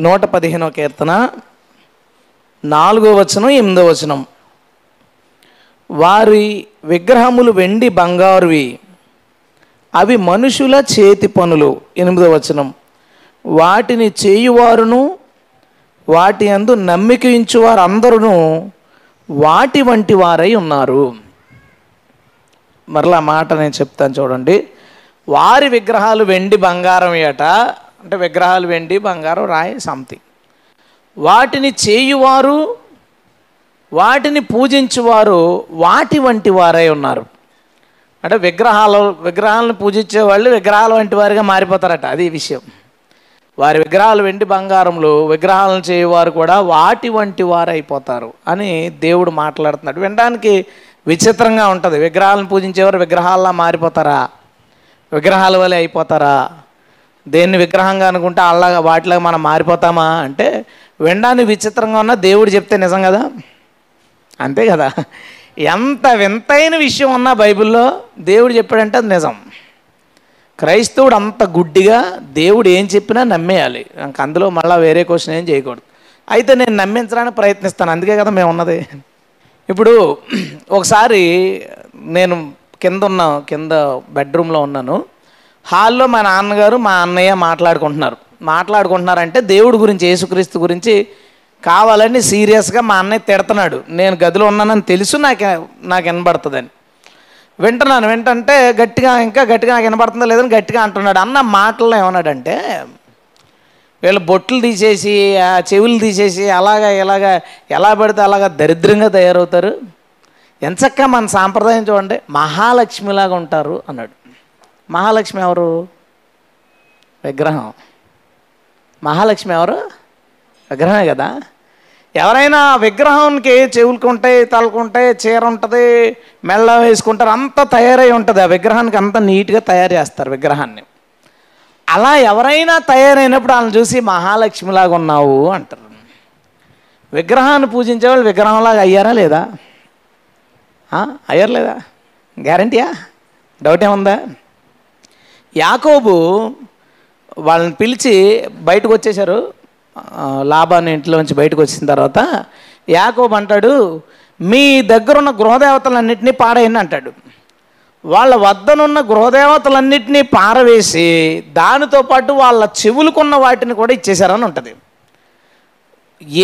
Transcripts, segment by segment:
నూట పదిహేనో కీర్తన నాలుగో వచనం ఎనిమిదో వచనం. వారి విగ్రహములు వెండి బంగారువి అవి మనుషుల చేతి పనులు. ఎనిమిదో వచనం. వాటిని చేయువారును వాటి అందు నమ్మిక ఇంచువారు అందరూ వాటి వంటి వారై ఉన్నారు. మరలా మాట నేను చెప్తాను చూడండి. వారి విగ్రహాలు వెండి బంగారం ఏట అంటే విగ్రహాలు వెండి బంగారం రాయి సంథింగ్ వాటిని చేయువారు వాటిని పూజించేవారు వాటి వంటి వారై ఉన్నారు. అంటే విగ్రహాలు విగ్రహాలను పూజించే వాళ్ళు విగ్రహాల వంటి వారిగా మారిపోతారట అది విషయం. వారి విగ్రహాలు వెండి బంగారంలో విగ్రహాలను చేయవారు కూడా వాటి వంటి వారు అయిపోతారు అని దేవుడు మాట్లాడుతున్నాడు. వినడానికి విచిత్రంగా ఉంటుంది. విగ్రహాలను పూజించేవారు విగ్రహాల్లా మారిపోతారా? విగ్రహాల వలె అయిపోతారా? దేన్ని విగ్రహంగా అనుకుంటే అలాగా వాటిలాగా మనం మారిపోతామా అంటే వినడానికి విచిత్రంగా ఉన్నా దేవుడు చెప్తే నిజం కదా? అంతే కదా. ఎంత వింతైన విషయం ఉన్నా బైబిల్లో దేవుడు చెప్పాడంటే అది నిజం. క్రైస్తవుడు అంత గుడ్డిగా దేవుడు ఏం చెప్పినా నమ్మేయాలి. ఇంకా అందులో మళ్ళీ వేరే క్వశ్చన్ ఏం చేయకూడదు. అయితే నేను నమ్మించడానికి ప్రయత్నిస్తాను. అందుకే కదా మేము ఉన్నది. ఇప్పుడు ఒకసారి నేను కింద ఉన్న కింద బెడ్రూమ్లో ఉన్నాను. హాల్లో మా నాన్నగారు మా అన్నయ్య మాట్లాడుకుంటున్నారు. మాట్లాడుకుంటున్నారంటే దేవుడి గురించి యేసుక్రీస్తు గురించి కావాలని సీరియస్గా మా అన్నయ్య తిడుతున్నాడు. నేను గదిలో ఉన్నానని తెలుసు నాకు నాకు వినబడుతుందని. వింటున్నాను. వింటంటే గట్టిగా ఇంకా గట్టిగా నాకు వినబడుతుందో లేదని గట్టిగా అంటున్నాడు. అన్న మాటల్లో ఏమన్నాడంటే వీళ్ళు బొట్లు తీసేసి ఆ చెవులు తీసేసి అలాగా ఇలాగా ఎలా పడితే అలాగా దరిద్రంగా తయారవుతారు? ఎంచక్క మన సాంప్రదాయం చూడండి మహాలక్ష్మిలాగా ఉంటారు అన్నాడు. మహాలక్ష్మి ఎవరు? విగ్రహం. మహాలక్ష్మి ఎవరు? విగ్రహమే కదా. ఎవరైనా విగ్రహానికి చెవులకు ఉంటాయి తలకు ఉంటాయి చీర ఉంటుంది మెళ్ళ వేసుకుంటారు అంతా తయారై ఉంటుంది. ఆ విగ్రహానికి అంత నీట్గా తయారు చేస్తారు విగ్రహాన్ని. అలా ఎవరైనా తయారైనప్పుడు వాళ్ళని చూసి మహాలక్ష్మిలాగా ఉన్నావు అంటారు. విగ్రహాన్ని పూజించే వాళ్ళు విగ్రహంలాగా అయ్యారా లేదా? అయ్యారు లేదా? గ్యారంటీయా? డౌట్ ఏముందా? యాకోబు వాళ్ళని పిలిచి బయటకు వచ్చేశారు. లాభాన్ని ఇంట్లో నుంచి బయటకు వచ్చిన తర్వాత యాకోబు అంటాడు మీ దగ్గరున్న గృహదేవతలన్నింటినీ పాడేయండి అంటాడు. వాళ్ళ వద్దనున్న గృహదేవతలన్నింటినీ పారవేసి దానితో పాటు వాళ్ళ చెవులకున్న వాటిని కూడా ఇచ్చేశారని ఉంటుంది.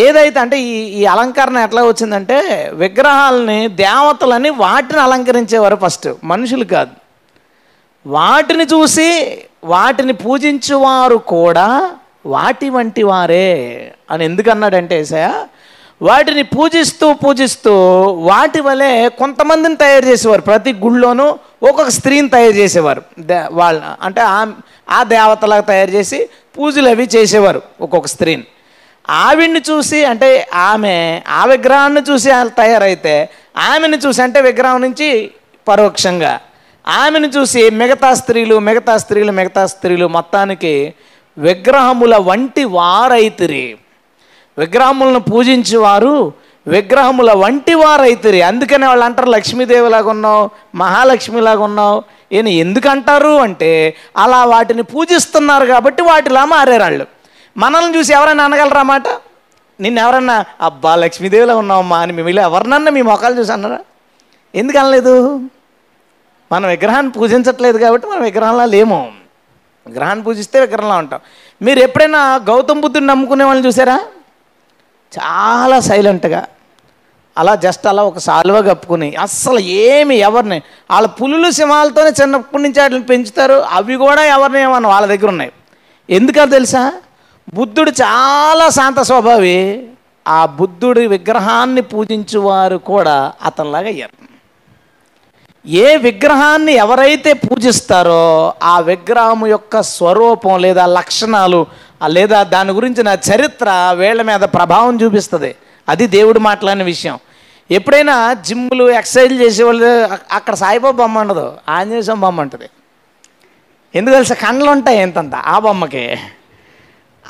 ఏదైతే అంటే ఈ ఈ అలంకరణ ఎట్లా వచ్చిందంటే విగ్రహాలని దేవతలని వాటిని అలంకరించేవారు ఫస్ట్ మనుషులు కాదు. వాటిని చూసి వాటిని పూజించువారు కూడా వాటి వంటి వారే అని ఎందుకన్నాడంటే ఏసయ వాటిని పూజిస్తూ పూజిస్తూ వాటి వలె కొంతమందిని తయారు చేసేవారు. ప్రతి గుళ్ళోనూ ఒక్కొక్క స్త్రీని తయారు చేసేవారు. దే వాళ్ళ అంటే ఆ ఆ దేవతలాగా తయారు చేసి పూజలు అవి చేసేవారు ఒక్కొక్క స్త్రీని. ఆవిడ్ని చూసి అంటే ఆమె ఆ విగ్రహాన్ని చూసి తయారైతే ఆమెను చూసి అంటే విగ్రహం నుంచి పరోక్షంగా ఆమెను చూసి మిగతా స్త్రీలు మిగతా స్త్రీలు మిగతా స్త్రీలు మొత్తానికి విగ్రహముల వంటి వారైతిరి. విగ్రహములను పూజించేవారు విగ్రహముల వంటి వారైతిరి. అందుకనే వాళ్ళు అంటారు లక్ష్మీదేవిలాగా ఉన్నావు మహాలక్ష్మిలాగా ఉన్నావు. ఈయన ఎందుకు అంటారు అంటే అలా వాటిని పూజిస్తున్నారు కాబట్టి వాటిలా మారేరాళ్ళు వాళ్ళు. మనల్ని చూసి ఎవరైనా అనగలరా మాట? నిన్ను ఎవరన్నా అబ్బా లక్ష్మీదేవిలో ఉన్నావమ్మా అని మేము ఎవరినన్నా మీ మొఖాలు చూసి అన్నారా? ఎందుకు అనలేదు? మనం విగ్రహాన్ని పూజించట్లేదు కాబట్టి మనం విగ్రహంలా లేము. విగ్రహాన్ని పూజిస్తే విగ్రహంలా ఉంటాం. మీరు ఎప్పుడైనా గౌతమ్ బుద్ధుని నమ్ముకునే వాళ్ళని చూసారా? చాలా సైలెంట్గా. అలా జస్ట్ అలా ఒక సాల్వ కప్పుకుని అస్సలు ఏమి ఎవరిని వాళ్ళ పులులు సింహాలతోనే చిన్నప్పటి నుంచి వాటిని పెంచుతారు అవి కూడా ఎవరిని ఏమన్నా వాళ్ళ దగ్గర ఉన్నాయి. ఎందుకని తెలుసా? బుద్ధుడు చాలా శాంత స్వభావి ఆ బుద్ధుడి విగ్రహాన్ని పూజించువారు కూడా అతనిలాగా అయ్యారు. ఏ విగ్రహాన్ని ఎవరైతే పూజిస్తారో ఆ విగ్రహం యొక్క స్వరూపం లేదా లక్షణాలు లేదా దాని గురించిన చరిత్ర వీళ్ళ మీద ప్రభావం చూపిస్తుంది. అది దేవుడు మాట్లాడిన విషయం. ఎప్పుడైనా జిమ్ములు ఎక్సర్సైజ్ చేసేవాళ్ళు అక్కడ సాయిబాబా బొమ్మ ఉండదు ఆంజనేయ స్వామి బొమ్మ ఉంటుంది. ఎందుకు తెలుసా? కండ్లు ఉంటాయి ఎంతంత ఆ బొమ్మకి.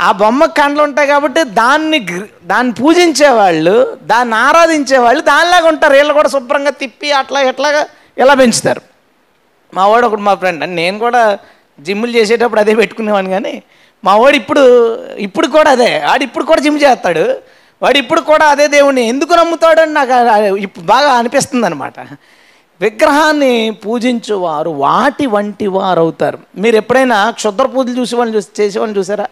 ఆ బొమ్మకి కండ్లు ఉంటాయి కాబట్టి దాన్ని దాన్ని దాన్ని పూజించేవాళ్ళు దాన్ని ఆరాధించేవాళ్ళు దానిలాగా ఉంటారు. వీళ్ళు కూడా శుభ్రంగా తిప్పి అట్లా ఎట్లాగా ఇలా పెంచుతారు? మా వాడు ఒకడు మా ఫ్రెండ్. నేను కూడా జిమ్లు చేసేటప్పుడు అదే పెట్టుకునేవాడిని కానీ మా వాడు ఇప్పుడు ఇప్పుడు కూడా అదే. వాడు ఇప్పుడు కూడా జిమ్ చేస్తాడు. వాడు ఇప్పుడు కూడా అదే దేవుణ్ణి. ఎందుకు నమ్ముతాడని నాకు ఇప్పుడు బాగా అనిపిస్తుంది అనమాట విగ్రహాన్ని పూజించేవారు వాటి వంటి వారు అవుతారు మీరు ఎప్పుడైనా క్షుద్ర పూజలు చూసి చూసి చేసేవాళ్ళు చూసారా?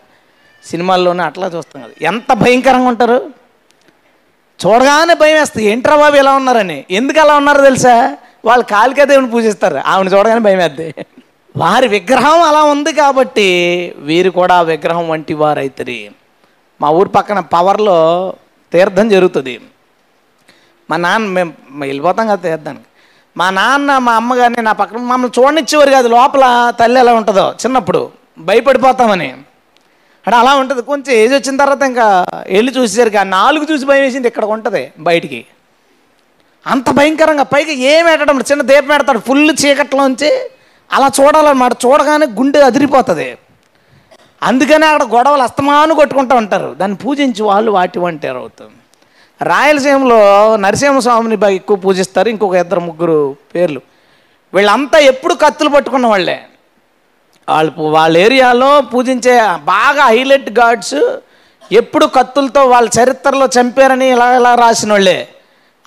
సినిమాల్లోనే అట్లా చూస్తాం కదా. ఎంత భయంకరంగా ఉంటారు? చూడగానే భయం వేస్తుంది ఏంట్రా బాబు ఇలా ఉన్నారని. ఎందుకు అలా ఉన్నారో తెలుసా? వాళ్ళు కాలికే దేవుని పూజిస్తారు. ఆవిడ చూడగానే భయం వేద్ది వారి విగ్రహం అలా ఉంది కాబట్టి వీరు కూడా విగ్రహం వంటి వారు మా ఊరి పక్కన పవర్లో తీర్థం జరుగుతుంది. మా నాన్న మేము వెళ్ళిపోతాం కదా తీర్థానికి. మా నాన్న మా అమ్మగారిని నా పక్కన మమ్మల్ని చూడనిచ్చేవారు కాదు. లోపల తల్లి ఎలా ఉంటుందో చిన్నప్పుడు భయపడిపోతామని. అంటే అలా ఉంటుంది. కొంచెం ఏజ్ వచ్చిన తర్వాత ఇంకా వెళ్ళి చూసేసరికి ఆ నాలుగు చూసి భయం వేసింది. ఇక్కడ ఉంటుంది బయటికి. అంత భయంకరంగా పైగా ఏం పెట్టడం చిన్న దీపం పెడతాడు ఫుల్ చీకట్లోంచి అలా చూడాలన్నమాట చూడగానే గుండె అదిరిపోతుంది. అందుకనే అక్కడ గొడవలు అస్తమాను కొట్టుకుంటూ ఉంటారు. దాన్ని పూజించి వాళ్ళు వాటి వంటారు అవుతుంది రాయలసీమలో నరసింహస్వామిని బాగా ఎక్కువ పూజిస్తారు. ఇంకొక ఇద్దరు ముగ్గురు పేర్లు. వీళ్ళంతా ఎప్పుడు కత్తులు పట్టుకున్న వాళ్ళే. వాళ్ళు వాళ్ళ ఏరియాలో పూజించే బాగా హైలైట్ గాడ్స్ ఎప్పుడు కత్తులతో వాళ్ళ చరిత్రలో చంపారని ఇలా ఇలా రాసిన వాళ్ళే.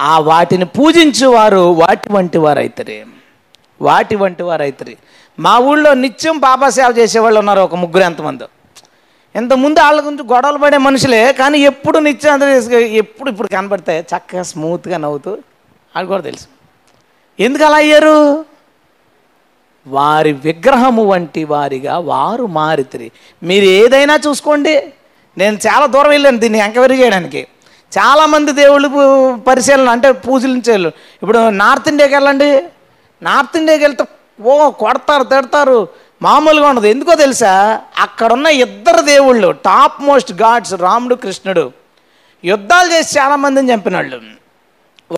ఆ వాటిని పూజించేవారు వాటి వంటి వారైతరే. వాటి వంటి వారు అవుతారు మా ఊళ్ళో నిత్యం పాపసేవ చేసేవాళ్ళు ఉన్నారు ఒక ముగ్గురు ఎంతమంది. ఇంతకుముందు వాళ్ళ గురించి గొడవలు పడే మనుషులే కానీ ఎప్పుడు నిత్యం అందరూ ఎప్పుడు ఇప్పుడు కనబడతాయి చక్కగా స్మూత్గా నవ్వుతూ అది కూడా తెలుసు. ఎందుకు అలా అయ్యారు? వారి విగ్రహము వంటి వారిగా వారు మారితిరి. మీరు ఏదైనా చూసుకోండి. నేను చాలా దూరం వెళ్ళాను దీన్ని ఎంక్వైరీ చేయడానికి. చాలామంది దేవుళ్ళు పరిశీలన అంటే పూజలించేళ్ళు ఇప్పుడు నార్త్ ఇండియాకి వెళ్ళండి. నార్త్ ఇండియాకి వెళ్తే ఓ కొడతారు తిడతారు. మామూలుగా ఉండదు. ఎందుకో తెలుసా? అక్కడున్న ఇద్దరు దేవుళ్ళు టాప్ మోస్ట్ గాడ్స్ రాముడు కృష్ణుడు. యుద్ధాలు చేసి చాలామందిని చంపిన వాళ్ళు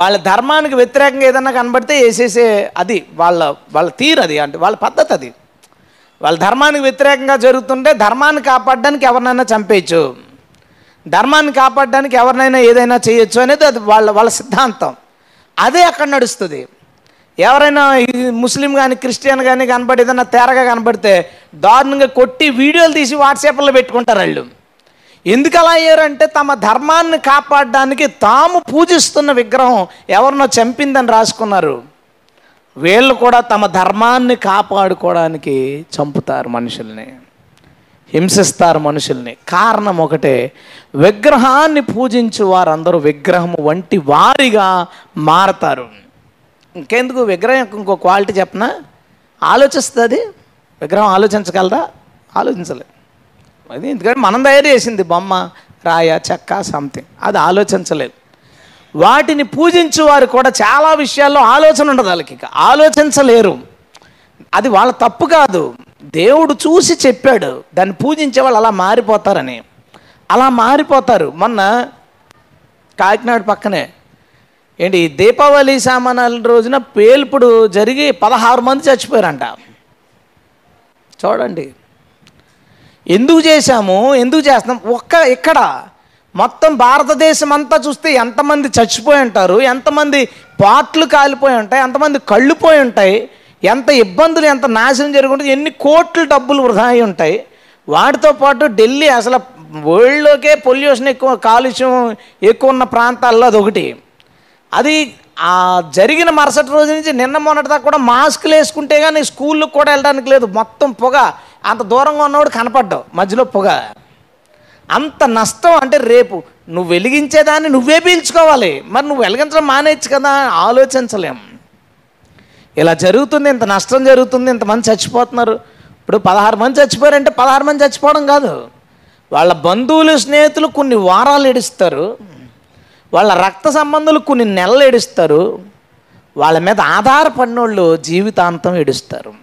వాళ్ళ ధర్మానికి వ్యతిరేకంగా ఏదన్నా కనబడితే వేసేసే అది. వాళ్ళ వాళ్ళ తీరు అది. అంటే వాళ్ళ పద్ధతి అది. వాళ్ళ ధర్మానికి వ్యతిరేకంగా జరుగుతుంటే ధర్మాన్ని కాపాడడానికి ఎవరినైనా చంపేయచ్చు. ధర్మాన్ని కాపాడడానికి ఎవరినైనా ఏదైనా చేయొచ్చు అనేది అది వాళ్ళ వాళ్ళ సిద్ధాంతం. అదే అక్కడ నడుస్తుంది. ఎవరైనా ముస్లిం కానీ క్రిస్టియన్ కానీ కనబడి ఏదైనా తేరగా కనబడితే దారుణంగా కొట్టి వీడియోలు తీసి వాట్సాప్లో పెట్టుకుంటారు వాళ్ళు. ఎందుకు అలా అయ్యారంటే తమ ధర్మాన్ని కాపాడడానికి తాము పూజిస్తున్న విగ్రహం ఎవరినో చంపిందని రాసుకున్నారు. వీళ్ళు కూడా తమ ధర్మాన్ని కాపాడుకోవడానికి చంపుతారు మనుషుల్ని. హింసిస్తారు మనుషుల్ని. కారణం ఒకటే విగ్రహాన్ని పూజించు వారందరూ విగ్రహం వంటి వారిగా మారతారు. ఇంకెందుకు విగ్రహం యొక్క ఇంకో క్వాలిటీ చెప్పనా? ఆలోచిస్తుంది విగ్రహం ఆలోచించగలదా? ఆలోచించలేదు అది ఎందుకంటే మనం తయారు చేసింది బొమ్మ రాయ చెక్క సంథింగ్ అది ఆలోచించలేదు. వాటిని పూజించు వారు కూడా చాలా విషయాల్లో ఆలోచన ఉండదు వాళ్ళకి ఇక. ఆలోచించలేరు. అది వాళ్ళ తప్పు కాదు. దేవుడు చూసి చెప్పాడు. దాన్ని పూజించే వాళ్ళు అలా మారిపోతారని. అలా మారిపోతారు. మొన్న కాకినాడ పక్కనే. ఏంటి దీపావళి సామానాల రోజున పేల్పుడు జరిగి పదహారు మంది చచ్చిపోయారంట. చూడండి. ఎందుకు చేశాము? ఎందుకు చేస్తున్నాం? ఒక్క ఇక్కడ. మొత్తం భారతదేశం అంతా చూస్తే ఎంతమంది చచ్చిపోయి ఉంటారు? ఎంతమంది పాట్లు కాలిపోయి ఉంటాయి? ఎంతమంది కళ్ళు పోయి ఉంటాయి? ఎంత ఇబ్బందులు ఎంత నాశనం జరుగుతుంది ఎన్ని కోట్ల డబ్బులు వృధా అయి ఉంటాయి. వాటితో పాటు ఢిల్లీ అసలు వరల్డ్లోకే పొల్యూషన్ ఎక్కువ కాలుష్యం ఎక్కువ ఉన్న ప్రాంతాల్లో అది ఒకటి. అది ఆ జరిగిన మరుసటి రోజు నుంచి నిన్న మొన్నటి దాకా కూడా మాస్కులు వేసుకుంటే కానీ స్కూళ్ళకు కూడా వెళ్ళడానికి లేదు. మొత్తం పొగ అంత దూరంగా ఉన్నవాడు కనపడ్డావు మధ్యలో పొగ. అంత నష్టం అంటే రేపు నువ్వు వెలిగించేదాన్ని నువ్వే పీల్చుకోవాలి. మరి నువ్వు వెలిగించడం మానేయచ్చు కదా ఆలోచించలేం. ఇలా జరుగుతుంది ఇంత నష్టం జరుగుతుంది ఇంతమంది చచ్చిపోతున్నారు. ఇప్పుడు పదహారు మంది చచ్చిపోయారంటే పదహారు మంది చచ్చిపోవడం కాదు. వాళ్ళ బంధువులు స్నేహితులు కొన్ని వారాలు ఏడుస్తారు. వాళ్ళ రక్త సంబంధులు కొన్ని నెలలు ఏడుస్తారు. వాళ్ళ మీద ఆధారపడినోళ్ళు జీవితాంతం ఏడుస్తారు.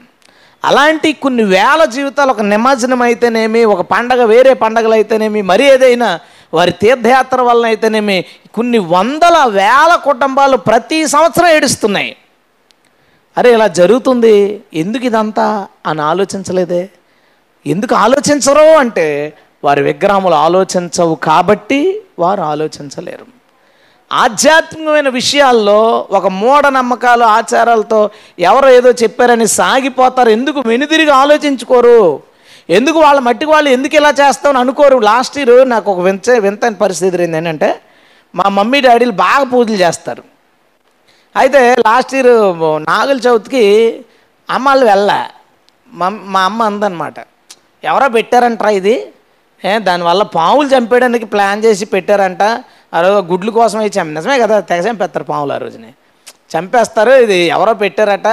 అలాంటి కొన్ని వేల జీవితాలు ఒక నిమజ్జనం అయితేనేమి ఒక పండగ వేరే పండగలు అయితేనేమి మరి ఏదైనా వారి తీర్థయాత్ర వలన అయితేనేమి కొన్ని వందల వేల కుటుంబాలు ప్రతి సంవత్సరం ఏడుస్తున్నాయి. అరే ఇలా జరుగుతుంది. ఎందుకు ఇదంతా అని ఆలోచించలేదే? ఎందుకు ఆలోచించరు అంటే వారి విగ్రహములు ఆలోచించవు కాబట్టి వారు ఆలోచించలేరు. ఆధ్యాత్మికమైన విషయాల్లో ఒక మూఢనమ్మకాలు ఆచారాలతో ఎవరో ఏదో చెప్పారని సాగిపోతారు. ఎందుకు వెనుదిరిగి ఆలోచించుకోరు? ఎందుకు వాళ్ళ మట్టికి వాళ్ళు ఎందుకు ఇలా చేస్తామని అనుకోరు? లాస్ట్ ఇయర్ నాకు ఒక వింత వింతైన పరిస్థితి ఏంటంటే మా మమ్మీ డాడీలు బాగా పూజలు చేస్తారు. అయితే లాస్ట్ ఇయర్ నాగుల చవితికి అమ్మాళ్ళు వెళ్ళ మా మా అమ్మ అందనమాట ఎవరో పెట్టారంటరా ఇది? ఏ దానివల్ల పావులు చంపేయడానికి ప్లాన్ చేసి పెట్టారంట. ఆ రోజు గుడ్ల కోసం అయితే నిజమే కదా తెగ చంపేస్తారు పావులు ఆ రోజుని. చంపేస్తారు ఇది ఎవరో పెట్టారట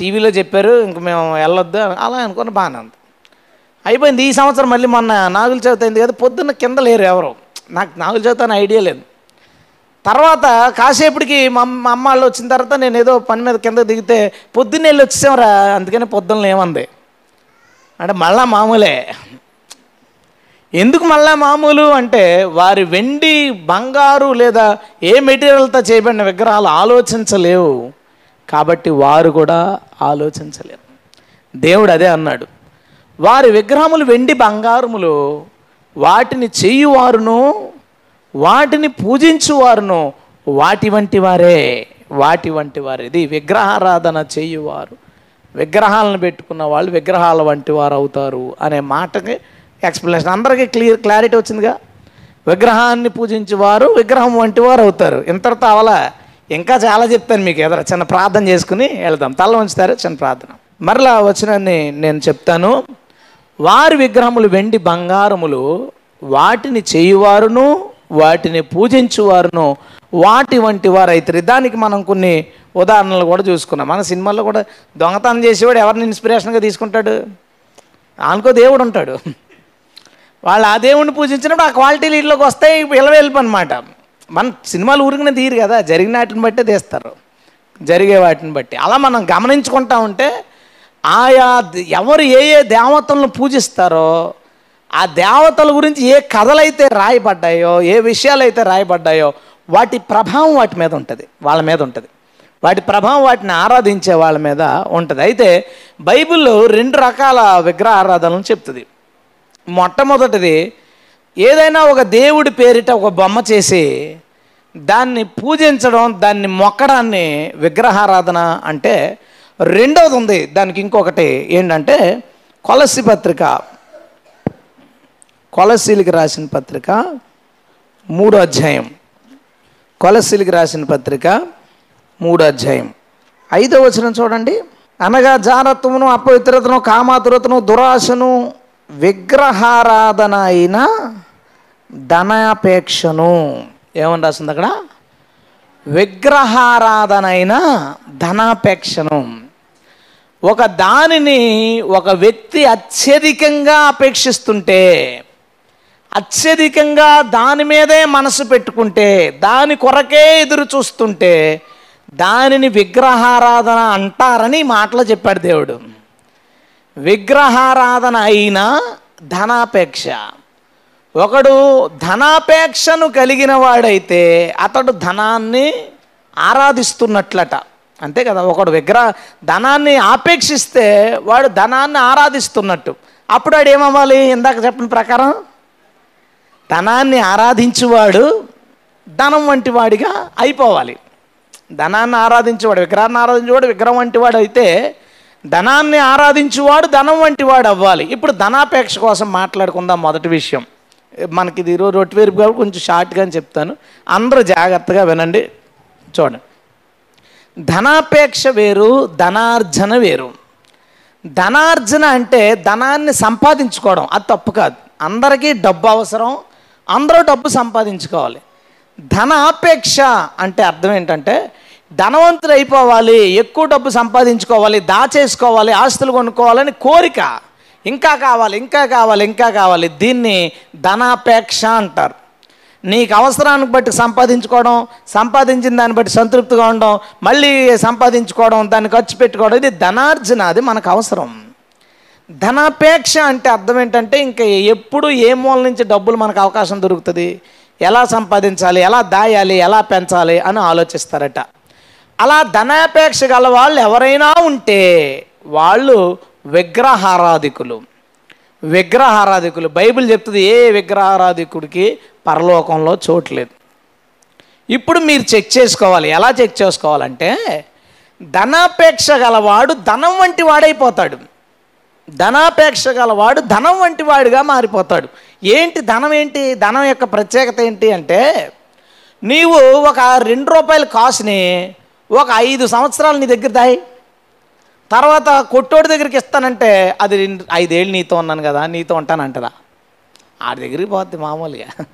టీవీలో చెప్పారు ఇంక మేము వెళ్ళొద్దు అలా అనుకుని బాగానే ఉంది. అయిపోయింది. ఈ సంవత్సరం మళ్ళీ మొన్న నాగుల చవితి అయింది కదా పొద్దున్న కింద లేరు ఎవరు. నాకు నాగుల చవితి అని ఐడియా లేదు. తర్వాత కాసేపటికి మా అమ్మ వాళ్ళు వచ్చిన తర్వాత నేను ఏదో పని మీద కింద దిగితే పొద్దున్న వెళ్ళి వచ్చేసామరా అందుకని పొద్దున్న ఏమంది అంటే మళ్ళా మామూలే. ఎందుకు మళ్ళా మామూలు అంటే వారి వెండి బంగారు లేదా ఏ మెటీరియల్తో చేయబడిన విగ్రహాలు ఆలోచించలేవు. కాబట్టి వారు కూడా ఆలోచించలేరు. దేవుడు అదే అన్నాడు. వారి విగ్రహములు వెండి బంగారములు వాటిని చేయువారును వాటిని పూజించువారును. వాటి వంటి వారే వాటి వంటి వారు. ఇది విగ్రహారాధన చేయువారు. విగ్రహాలను పెట్టుకున్న వాళ్ళు విగ్రహాల వంటి వారు అవుతారు అనే మాటకి ఎక్స్ప్లెనేషన్ అందరికీ క్లియర్ క్లారిటీ వచ్చిందిగా? విగ్రహాన్ని పూజించేవారు విగ్రహం వంటి వారు అవుతారు ఇంతటితో అవలా ఇంకా చాలా చెప్తాను మీకు ఎదురు చిన్న ప్రార్థన చేసుకుని వెళ్దాం. తల ఉంచుతారు చిన్న ప్రార్థన. మరలా వచ్చినాన్ని నేను చెప్తాను. వారి విగ్రహములు వెండి బంగారములు వాటిని చేయువారును వాటిని పూజించువారును. వాటి వంటి వారు దానికి మనం కొన్ని ఉదాహరణలు కూడా చూసుకున్నాం. మన సినిమాల్లో కూడా దొంగతనం చేసేవాడు ఎవరిని ఇన్స్పిరేషన్గా తీసుకుంటాడు? అనుకో దేవుడు ఉంటాడు. వాళ్ళు ఆ దేవుడిని పూజించినప్పుడు ఆ క్వాలిటీలు ఇళ్ళకి వస్తాయి ఇలవేల్పు అనమాట మన సినిమాలు ఊరికనే తీరు కదా. జరిగిన వాటిని బట్టే తీస్తారు. జరిగే వాటిని బట్టి. అలా మనం గమనించుకుంటా ఉంటే ఆయా ఎవరు ఏ ఏ దేవతలను పూజిస్తారో ఆ దేవతల గురించి ఏ కథలైతే రాయబడ్డాయో ఏ విషయాలు అయితే రాయబడ్డాయో వాటి ప్రభావం వాటి మీద ఉంటుంది వాళ్ళ మీద ఉంటుంది. వాటి ప్రభావం వాటిని ఆరాధించే వాళ్ళ మీద ఉంటుంది. అయితే బైబిల్లో రెండు రకాల విగ్రహ ఆరాధనలు చెప్తుంది. మొట్టమొదటిది ఏదైనా ఒక దేవుడి పేరిట ఒక బొమ్మ చేసి దాన్ని పూజించడం దాన్ని మొక్కడాన్ని విగ్రహారాధన అంటే రెండవది ఉంది. దానికి ఇంకొకటి ఏంటంటే కొలసి పత్రిక కొలసీలికి రాసిన పత్రిక మూడో అధ్యాయం. కొలసీలికి రాసిన పత్రిక మూడో అధ్యాయం. ఐదో వచనం చూడండి. అనగా జారత్వమును అపవిత్రతను కామాతురతను దురాశను విగ్రహారాధన అయిన ధనాపేక్షను. ఏమని రాసింది అక్కడ? విగ్రహారాధన అయిన ధనాపేక్షను. ఒక దానిని ఒక వ్యక్తి అత్యధికంగా అపేక్షిస్తుంటే అత్యధికంగా దాని మీదే మనసు పెట్టుకుంటే దాని కొరకే ఎదురు చూస్తుంటే దానిని విగ్రహారాధన అంటారని మాటలు మాటలో చెప్పాడు దేవుడు. విగ్రహారాధన అయిన ధనాపేక్ష. ఒకడు ధనాపేక్షను కలిగిన వాడైతే అతడు ధనాన్ని ఆరాధిస్తున్నట్లట. అంతే కదా ఒకడు విగ్రహ ధనాన్ని ఆపేక్షిస్తే వాడు ధనాన్ని ఆరాధిస్తున్నట్టు. అప్పుడు వాడు ఏమవ్వాలి? ఇందాక చెప్పిన ప్రకారం ధనాన్ని ఆరాధించువాడు ధనం వంటి వాడిగా అయిపోవాలి. ధనాన్ని ఆరాధించేవాడు విగ్రహాన్ని ఆరాధించేవాడు విగ్రహం వంటి వాడు అయితే ధనాన్ని ఆరాధించేవాడు ధనం వంటి వాడు అవ్వాలి. ఇప్పుడు ధనాపేక్ష కోసం మాట్లాడుకుందాం మొదటి విషయం. మనకి ఇది ఈరోజు రొట్టి వేరుపు కాబట్టి కొంచెం షార్ట్గా చెప్తాను. అందరూ జాగ్రత్తగా వినండి. చూడండి. ధనాపేక్ష వేరు ధనార్జన వేరు. ధనార్జన అంటే ధనాన్ని సంపాదించుకోవడం. అది తప్పు కాదు. అందరికీ డబ్బు అవసరం అందరూ డబ్బు సంపాదించుకోవాలి. ధనాపేక్ష అంటే అర్థం ఏంటంటే ధనవంతులు అయిపోవాలి ఎక్కువ డబ్బు సంపాదించుకోవాలి దాచేసుకోవాలి ఆస్తులు కొనుక్కోవాలని కోరిక. ఇంకా కావాలి ఇంకా కావాలి ఇంకా కావాలి. దీన్ని ధనాపేక్ష అంటారు. నీకు అవసరానికి బట్టి సంపాదించుకోవడం సంపాదించిన దాన్ని బట్టి సంతృప్తిగా ఉండడం మళ్ళీ సంపాదించుకోవడం దాన్ని ఖర్చు పెట్టుకోవడం ఇది ధనార్జన అది మనకు అవసరం. ధనాపేక్ష అంటే అర్థం ఏంటంటే ఇంకా ఎప్పుడు ఏ మూల నుంచి డబ్బులు మనకు అవకాశం దొరుకుతుంది? ఎలా సంపాదించాలి? ఎలా దాయాలి? ఎలా పెంచాలి? అని ఆలోచిస్తారట. అలా ధనాపేక్ష గల వాళ్ళు ఎవరైనా ఉంటే వాళ్ళు విగ్రహారాధికులు. విగ్రహారాధికులు. బైబిల్ చెప్తుంది ఏ విగ్రహారాధికుడికి పరలోకంలో చోట్లేదు ఇప్పుడు మీరు చెక్ చేసుకోవాలి. ఎలా చెక్ చేసుకోవాలంటే ధనాపేక్ష గలవాడు ధనం వంటి వాడైపోతాడు. ధనాపేక్ష గలవాడు ధనం వంటి వాడిగా మారిపోతాడు. ఏంటి ధనం ఏంటి? ధనం యొక్క ప్రత్యేకత ఏంటి అంటే నీవు ఒక రెండు రూపాయల కాసుని ఒక ఐదు సంవత్సరాలు నీ దగ్గర దాయి. తర్వాత కొట్టోడి దగ్గరికి ఇస్తానంటే అది ఐదేళ్ళు నీతో ఉన్నాను కదా నీతో ఉంటానంటదా? ఆడి దగ్గరికి పోద్ది మామూలుగా.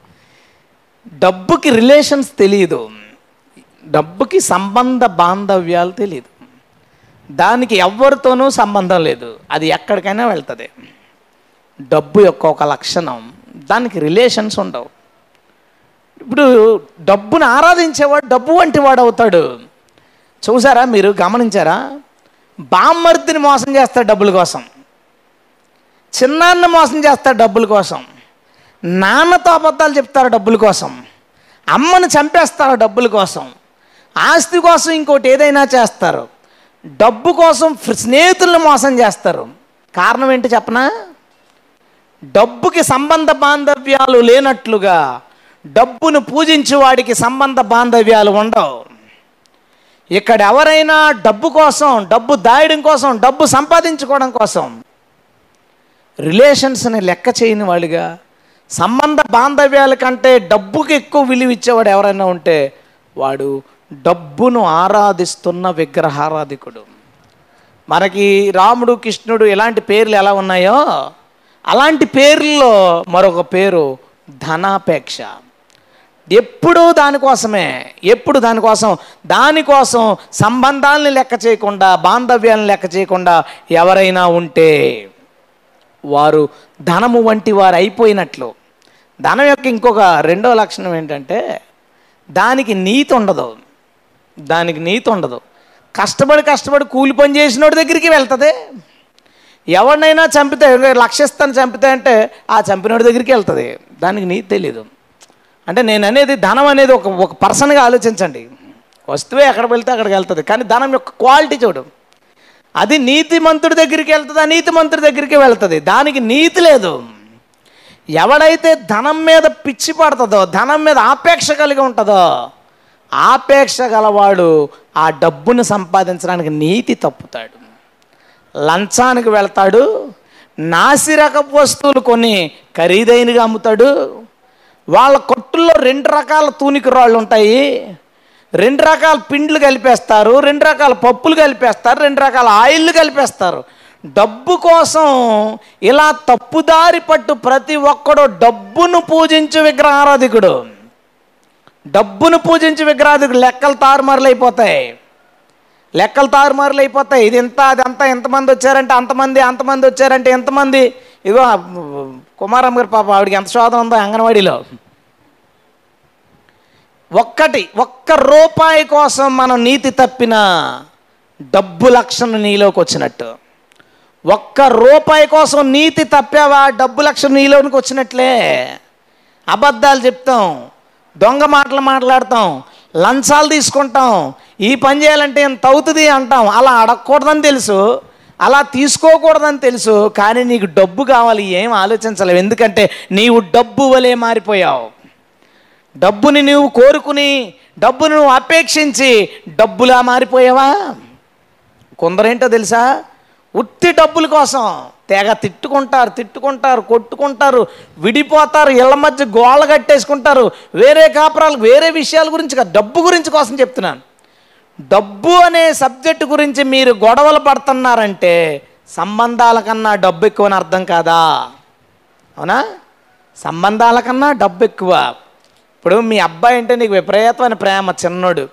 డబ్బుకి రిలేషన్స్ తెలియదు డబ్బుకి సంబంధ బాంధవ్యాలు తెలియదు దానికి ఎవరితోనూ సంబంధం లేదు. అది ఎక్కడికైనా వెళ్తుంది. డబ్బు యొక్క ఒక లక్షణం. దానికి రిలేషన్స్ ఉండవు. ఇప్పుడు డబ్బును ఆరాధించేవాడు డబ్బు వంటి వాడు అవుతాడు చూసారా మీరు గమనించారా? బామ్మర్దిని మోసం చేస్తాడు డబ్బుల కోసం. చిన్నాన్ని మోసం చేస్తాడు డబ్బుల కోసం. నాన్నతో అబద్ధాలు చెప్తారు డబ్బుల కోసం. అమ్మను చంపేస్తారు డబ్బుల కోసం. ఆస్తి కోసం ఇంకోటి ఏదైనా చేస్తారు. డబ్బు కోసం స్నేహితులను మోసం చేస్తారు. కారణం ఏంటి చెప్పనా? డబ్బుకి సంబంధ బాంధవ్యాలు లేనట్లుగా డబ్బును పూజించే వాడికి సంబంధ బాంధవ్యాలు ఉండవు. ఇక్కడ ఎవరైనా డబ్బు కోసం డబ్బు దాయడం కోసం డబ్బు సంపాదించుకోవడం కోసం రిలేషన్స్ని లెక్క చేయని వాళ్ళుగా సంబంధ బాంధవ్యాల కంటే డబ్బుకి ఎక్కువ విలువ ఇచ్చేవాడు ఎవరైనా ఉంటే వాడు డబ్బును ఆరాధిస్తున్న విగ్రహారాధికుడు. మనకి రాముడు కృష్ణుడు ఇలాంటి పేర్లు ఎలా ఉన్నాయో అలాంటి పేర్లలో మరొక పేరు ధనాపేక్ష. ఎప్పుడూ దానికోసమే ఎప్పుడు దానికోసం దానికోసం సంబంధాలను లెక్క చేయకుండా బాంధవ్యాలను లెక్క చేయకుండా ఎవరైనా ఉంటే వారు ధనము వంటి వారు అయిపోయినట్లు. ధనం యొక్క ఇంకొక రెండో లక్షణం ఏంటంటే దానికి నీతి ఉండదు. దానికి నీతి ఉండదు. కష్టపడి కష్టపడి కూలి పని చేసినోడి దగ్గరికి వెళ్తుంది. ఎవరినైనా చంపితే లక్షిస్తాను చంపితే అంటే ఆ చంపినోడి దగ్గరికి వెళ్తుంది. దానికి నీతి తెలియదు అంటే నేను అనేది ధనం అనేది ఒక ఒక పర్సన్గా ఆలోచించండి. వస్తువే ఎక్కడ వెళ్తే అక్కడికి వెళ్తుంది. కానీ ధనం యొక్క క్వాలిటీ చూడు. అది నీతిమంతుడి దగ్గరికి వెళ్తుంది నీతిమంతుడి దగ్గరికి వెళ్తుంది. దానికి నీతి లేదు. ఎవడైతే ధనం మీద పిచ్చి పడుతుందో ధనం మీద ఆపేక్ష కలిగి ఉంటుందో ఆపేక్ష గలవాడు ఆ డబ్బును సంపాదించడానికి నీతి తప్పుతాడు. లంచానికి వెళ్తాడు నాసిరకపు వస్తువులు కొని ఖరీదైనగా అమ్ముతాడు. వాళ్ళ కొట్టుల్లో రెండు రకాల తూనికురాళ్ళు ఉంటాయి. రెండు రకాల పిండ్లు కలిపేస్తారు రెండు రకాల పప్పులు కలిపేస్తారు రెండు రకాల ఆయిల్లు కలిపేస్తారు. డబ్బు కోసం ఇలా తప్పుదారి పట్టు ప్రతి ఒక్కడు డబ్బును పూజించు విగ్రహారాధికుడు. డబ్బును పూజించి విగ్రహాధికుడు లెక్కలు తారుమారులు అయిపోతాయి లెక్కలు తారుమారులు అయిపోతాయి ఇది ఎంత అది ఎంతమంది వచ్చారంటే అంతమంది అంతమంది వచ్చారంటే ఎంతమంది ఇగో కుమారమ్మ గారు పాప ఆవిడకి ఎంత శోధం ఉందో అంగన్వాడీలో. ఒక్కటి ఒక్క రూపాయి కోసం మనం నీతి తప్పిన డబ్బు లక్షణం నీలోకి వచ్చినట్టు. ఒక్క రూపాయి కోసం నీతి తప్పావా డబ్బు లక్షణం నీలోనికి వచ్చినట్లే? అబద్ధాలు చెప్తాం. దొంగ మాటలు మాట్లాడతాం లంచాలు తీసుకుంటాం ఈ పని చేయాలంటే ఎంత అవుతుంది అంటాం. అలా అడగకూడదని తెలుసు అలా తీసుకోకూడదని తెలుసు కానీ నీకు డబ్బు కావాలి ఏం ఆలోచించలేవు. ఎందుకంటే నీవు డబ్బు వలె మారిపోయావు. డబ్బుని నువ్వు కోరుకుని డబ్బును నువ్వు అపేక్షించి డబ్బులా మారిపోయావా? కొందరేంటో తెలుసా? ఉత్తి డబ్బుల కోసం. తెగ తిట్టుకుంటారు తిట్టుకుంటారు కొట్టుకుంటారు విడిపోతారు ఇళ్ళ మధ్య గోళ్ళ కట్టేసుకుంటారు. వేరే కాపురాలు వేరే విషయాల గురించి కాదు డబ్బు గురించి కోసం చెప్తున్నాను. డబ్బు అనే సబ్జెక్ట్ గురించి మీరు గొడవలు పడుతున్నారంటే సంబంధాల కన్నా డబ్బు ఎక్కువ అని అర్థం కాదా? అవునా? సంబంధాల కన్నా డబ్బు ఎక్కువ. ఇప్పుడు మీ అబ్బాయి అంటే నీకు విపరీతమైన ప్రేమ చిన్నోడు.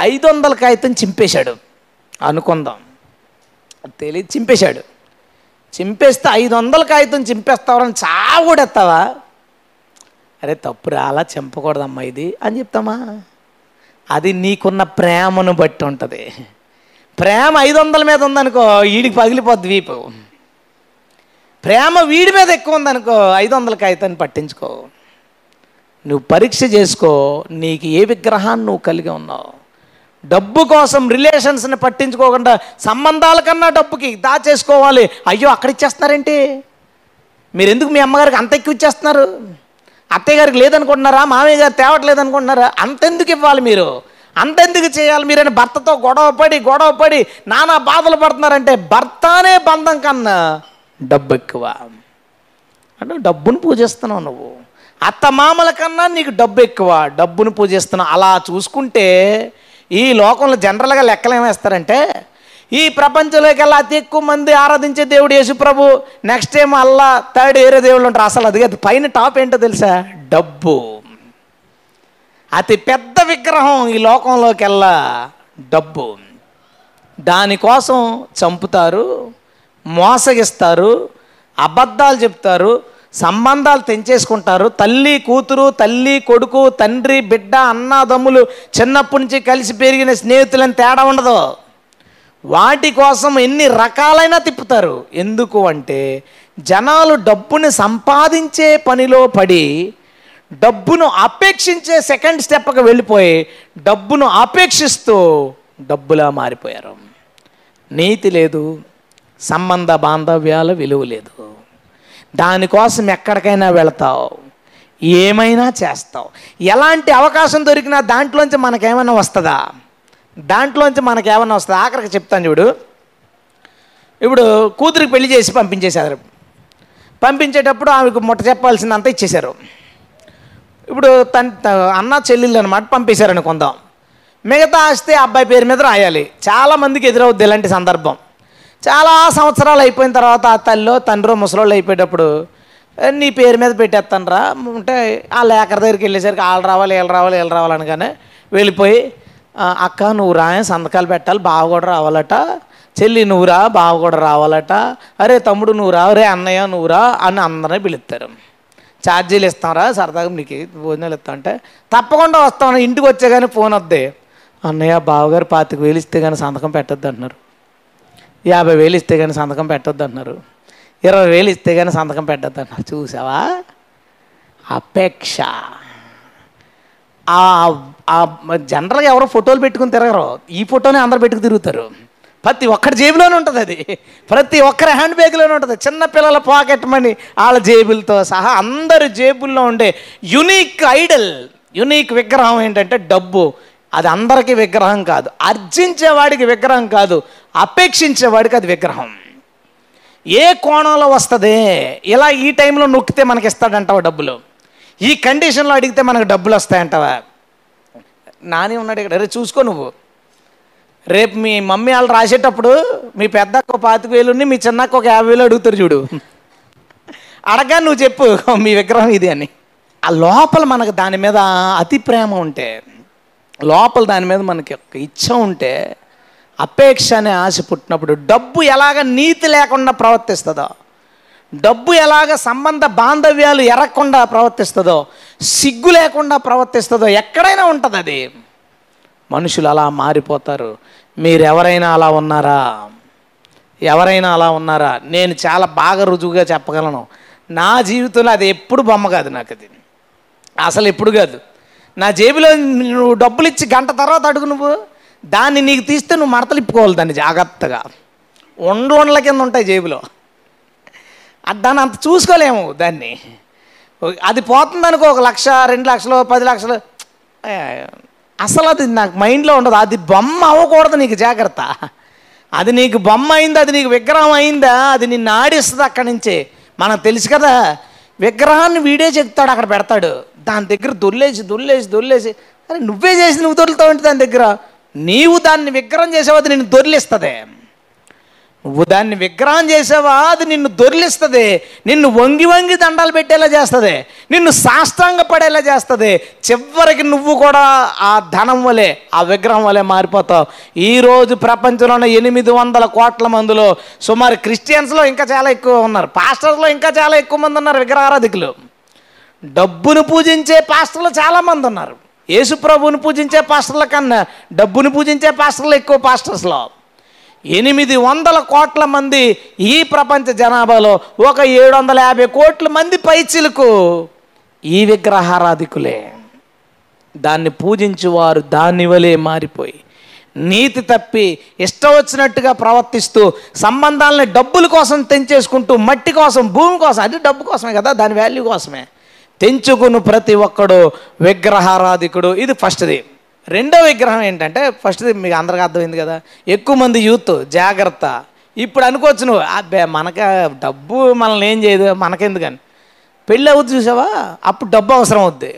ఐదు వందల కాగితం చింపేశాడు. అనుకుందాం. తెలియదు చింపేశాడు. చింపేస్తే ఐదు వందల కాగితం చింపేస్తావరని చావుడెత్తావా? అరే తప్పురా అలా చంపకూడదమ్మా ఇది అని చెప్తామా? అది నీకున్న ప్రేమను బట్టి ఉంటుంది. ప్రేమ ఐదు వందల మీద ఉందనుకో వీడికి పగిలిపోద్ది వీపు. ప్రేమ వీడి మీద ఎక్కువ ఉందనుకో ఐదు వందల కాగితాన్ని పట్టించుకో. నువ్వు పరీక్ష చేసుకో నీకు ఏ విగ్రహాన్ని నువ్వు కలిగి ఉన్నావు? డబ్బు కోసం రిలేషన్స్ని పట్టించుకోకుండా సంబంధాల కన్నా డబ్బుకి దాచేసుకోవాలి. అయ్యో అక్కడ ఇచ్చేస్తున్నారేంటి మీరు ఎందుకు మీ అమ్మగారికి అంత ఎక్కువ ఇచ్చేస్తున్నారు? అత్తయ్య గారికి లేదనుకుంటున్నారా? మామయ్య గారు తేవట్లేదు అనుకుంటున్నారా అంతెందుకు ఇవ్వాలి మీరు? అంతెందుకు చేయాలి మీరని భర్తతో గొడవ పడి గొడవ పడి నానా బాధలు పడుతున్నారంటే భర్తనే బంధం కన్నా డబ్బు ఎక్కువ. అంటే డబ్బును పూజిస్తున్నావు నువ్వు. అత్త మామల కన్నా నీకు డబ్బు ఎక్కువ. డబ్బును పూజిస్తున్నావు అలా చూసుకుంటే ఈ లోకంలో జనరల్గా లెక్కలు ఏమేస్తారంటే ఈ ప్రపంచంలోకెల్లా అతి ఎక్కువ మంది ఆరాధించే దేవుడు యేసుప్రభు నెక్స్ట్ టైం అల్లా థర్డ్ ఏరే దేవుళ్ళు ఉంటారు. అసలు అది కాదు. పైన టాప్ ఏంటో తెలుసా? డబ్బు. అతి పెద్ద విగ్రహం ఈ లోకంలోకెల్లా డబ్బు. దానికోసం చంపుతారు మోసగిస్తారు అబద్ధాలు చెప్తారు సంబంధాలు తెంచేసుకుంటారు. తల్లి కూతురు తల్లి కొడుకు తండ్రి బిడ్డ అన్నాదమ్ములు చిన్నప్పటి నుంచి కలిసి పెరిగిన స్నేహితులని తేడా ఉండదు. వాటి కోసం ఎన్ని రకాలైన తిప్పుతారు. ఎందుకు అంటే జనాలు డబ్బుని సంపాదించే పనిలో పడి డబ్బును అపేక్షించే సెకండ్ స్టెప్కి వెళ్ళిపోయి డబ్బును అపేక్షిస్తూ డబ్బులా మారిపోయారు. నీతి లేదు సంబంధ బాంధవ్యాల విలువ లేదు. దానికోసం ఎక్కడికైనా వెళతావు. ఏమైనా చేస్తావు. ఎలాంటి అవకాశం దొరికినా దాంట్లోంచి మనకేమైనా వస్తుందా? దాంట్లోంచి మనకేమైనా వస్తుందా? ఆఖరికి చెప్తాను చూడు. ఇప్పుడు కూతురికి పెళ్ళి చేసి పంపించేశారు. పంపించేటప్పుడు ఆమెకు ముట్ట చెప్పాల్సిందంతా ఇచ్చేశారు. ఇప్పుడు తన అన్న చెల్లెళ్ళు అనమాట పంపేశారనుకుందాం. మిగతా ఆస్తి అబ్బాయి పేరు మీద రాయాలి. చాలామందికి ఎదురవుద్ది ఇలాంటి సందర్భం. చాలా సంవత్సరాలు అయిపోయిన తర్వాత ఆ తల్లిలో తండ్రి ముసలోళ్ళు అయిపోయేటప్పుడు నీ పేరు మీద పెట్టేస్తానరా అంటే ఆ లేఖర్ దగ్గరికి వెళ్ళేసరికి వాళ్ళు రావాలి వీళ్ళు రావాలి వీళ్ళు రావాలనగానే వెళ్ళిపోయి అక్క నువ్వు రా సంతకాలు పెట్టాలి బావ కూడా రావాలట చెల్లి నువ్వురా బావ కూడా రావాలట అరే తమ్ముడు నువ్వురా అరే అన్నయ్య నువ్వురా అని అందరినీ పిలుస్తారు. ఛార్జీలు ఇస్తాంరా సరదాగా నీకు భోజనాలు ఇస్తా అంటే తప్పకుండా వస్తాను ఇంటికి వచ్చే కానీ ఫోన్ వద్దే. అన్నయ్య బావగారు పాతిక వేలు ఇస్తే కానీ సంతకం పెట్టద్దు అంటున్నారు. యాభై వేలు ఇస్తే కానీ సంతకం పెట్టొద్దు అన్నారు ఇరవై వేలు ఇస్తే కానీ సంతకం పెట్టొద్దు అన్నారు చూసావా? అపేక్ష. ఆ- జనరల్గా ఎవరో ఫోటోలు పెట్టుకుని తిరగరు. ఈ ఫోటోనే అందరు పెట్టుకు తిరుగుతారు. ప్రతి ఒక్కరి జేబులోనే ఉంటుంది అది. ప్రతి ఒక్కరి హ్యాండ్ బ్యాగ్లోనే ఉంటుంది. చిన్న పిల్లల పాకెట్ మనీ వాళ్ళ జేబులతో సహా అందరి జేబుల్లో ఉండే యునీక్ ఐడల్ యునీక్ విగ్రహం ఏంటంటే డబ్బు. అది అందరికీ విగ్రహం కాదు. అర్జించేవాడికి విగ్రహం కాదు. అపేక్షించేవాడికి అది విగ్రహం. ఏ కోణంలో వస్తుంది? ఇలా ఈ టైంలో నొక్కితే మనకి ఇస్తాడంటావా డబ్బులు? ఈ కండిషన్లో అడిగితే మనకు డబ్బులు వస్తాయంటావా? నాని ఉన్నాడు ఇక్కడ. రే చూసుకో నువ్వు. రేపు మీ మమ్మీ వాళ్ళు రాసేటప్పుడు మీ పెద్దక్క ఒక పాతిక వేలుని మీ చిన్నక్క ఒక యాభై వేలు అడుగుతారు చూడు. అడగా నువ్వు చెప్పు మీ విగ్రహం ఇది అని. ఆ లోపల మనకు దాని మీద అతి ప్రేమ ఉంటే లోపల దాని మీద మనకి ఒక ఇచ్చ ఉంటే అపేక్ష అనే ఆశ పుట్టినప్పుడు డబ్బు ఎలాగ నీతి లేకుండా ప్రవర్తిస్తుందో డబ్బు ఎలాగ సంబంధ బాంధవ్యాలు ఎరగకుండా ప్రవర్తిస్తుందో సిగ్గు లేకుండా ప్రవర్తిస్తుందో ఎక్కడైనా ఉంటుంది అది. మనుషులు అలా మారిపోతారు. మీరు ఎవరైనా అలా ఉన్నారా? ఎవరైనా అలా ఉన్నారా? నేను చాలా బాగా రుజువుగా చెప్పగలను. నా జీవితంలో అది ఎప్పుడు బొమ్మ కాదు నాకు అది అసలు ఎప్పుడు కాదు. నా జేబులో నువ్వు డబ్బులు ఇచ్చి గంట తర్వాత అడుగు నువ్వు. దాన్ని నీకు తీస్తే నువ్వు మడతలిప్పుకోవాలి దాన్ని జాగ్రత్తగా. ఉండ్ల వండ్ల కింద ఉంటాయి జేబులో. అది దాన్ని అంత చూసుకోలేము దాన్ని. అది పోతుంది అనుకో ఒక లక్ష రెండు లక్షలు పది లక్షలు. అసలు అది నాకు మైండ్లో ఉండదు. అది బొమ్మ అవ్వకూడదు నీకు జాగ్రత్త. అది నీకు బొమ్మ అయిందా అది నీకు విగ్రహం అయిందా అది నిన్ను ఆడిస్తుంది అక్కడి నుంచి. మనకు తెలుసు కదా విగ్రహాన్ని వీడే చెప్తాడు అక్కడ పెడతాడు. దాని దగ్గర దొల్లేసి దొల్లేసి దొల్లేసి అరే నువ్వే చేసి నువ్వు దొరుకుతావు దాని దగ్గర? నీవు దాన్ని విగ్రహం చేసావు అది నిన్ను దొరిలిస్తుంది. నువ్వు దాన్ని విగ్రహం చేసావా అది నిన్ను దొరిలిస్తుంది. నిన్ను వంగి వంగి దండాలు పెట్టేలా చేస్తుంది. నిన్ను సాష్టాంగ పడేలా చేస్తుంది. చివరికి నువ్వు కూడా ఆ ధనం వలె ఆ విగ్రహం వలె మారిపోతావు. ఈరోజు ప్రపంచంలోనే ఎనిమిది వందల కోట్ల మందిలో సుమారు క్రిస్టియన్స్లో ఇంకా చాలా ఎక్కువ ఉన్నారు. పాస్టర్స్లో ఇంకా చాలా ఎక్కువ మంది ఉన్నారు విగ్రహారాధికులు. డబ్బును పూజించే పాస్టర్లు చాలామంది ఉన్నారు. యేసు పూజించే పాస్టర్ల కన్నా డబ్బును పూజించే పాస్టర్లు ఎక్కువ పాస్టర్స్లో ఎనిమిది వందల కోట్ల మంది ఈ ప్రపంచ జనాభాలో ఒక ఏడు వందల యాభై కోట్ల మంది పైచిలకు ఈ విగ్రహారాధికులే. దాన్ని పూజించేవారు దాని వలె మారిపోయి నీతి తప్పి ఇష్టం వచ్చినట్టుగా ప్రవర్తిస్తూ సంబంధాలని డబ్బుల కోసం తెంచేసుకుంటూ మట్టి కోసం భూమి కోసం అది డబ్బు కోసమే కదా దాని వాల్యూ కోసమే. తెంచుకుని ప్రతి ఒక్కడు విగ్రహారాధికుడు. ఇది ఫస్ట్ది. రెండో విగ్రహం ఏంటంటే ఫస్ట్ది మీకు అందరికీ అర్థమైంది కదా ఎక్కువ మంది యూత్ జాగ్రత్త. ఇప్పుడు అనుకోవచ్చు నువ్వు అబ్బే మనక డబ్బు మనల్ని ఏం చేయదు మనకెందుకని. పెళ్ళి అవుద్ది చూసావా? అప్పుడు డబ్బు అవసరం అవుద్ది.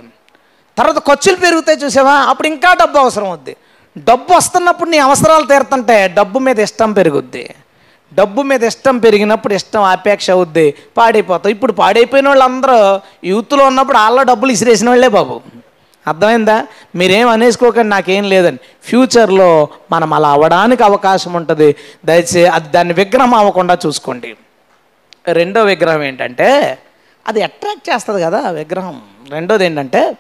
తర్వాత ఖర్చులు పెరుగుతాయి చూసావా? అప్పుడు ఇంకా డబ్బు అవసరం అవుద్ది. డబ్బు వస్తున్నప్పుడు నీ అవసరాలు తీరుతుంటే డబ్బు మీద ఇష్టం పెరుగుద్ది. డబ్బు మీద ఇష్టం పెరిగినప్పుడు ఇష్టం ఆపేక్ష అవుద్ది పాడైపోతావు ఇప్పుడు పాడైపోయిన వాళ్ళందరూ యూత్లో ఉన్నప్పుడు వాళ్ళ డబ్బులు ఇసిరేసిన వాళ్ళే బాబు. అర్థమైందా? మీరేం అనేసుకోకండి నాకేం లేదని. ఫ్యూచర్లో మనం అలా అవ్వడానికి అవకాశం ఉంటుంది. దయచేసి అది దాన్ని విగ్రహం అవ్వకుండా చూసుకోండి. రెండో విగ్రహం ఏంటంటే అది అట్రాక్ట్ చేస్తుంది కదా విగ్రహం. రెండోది ఏంటంటే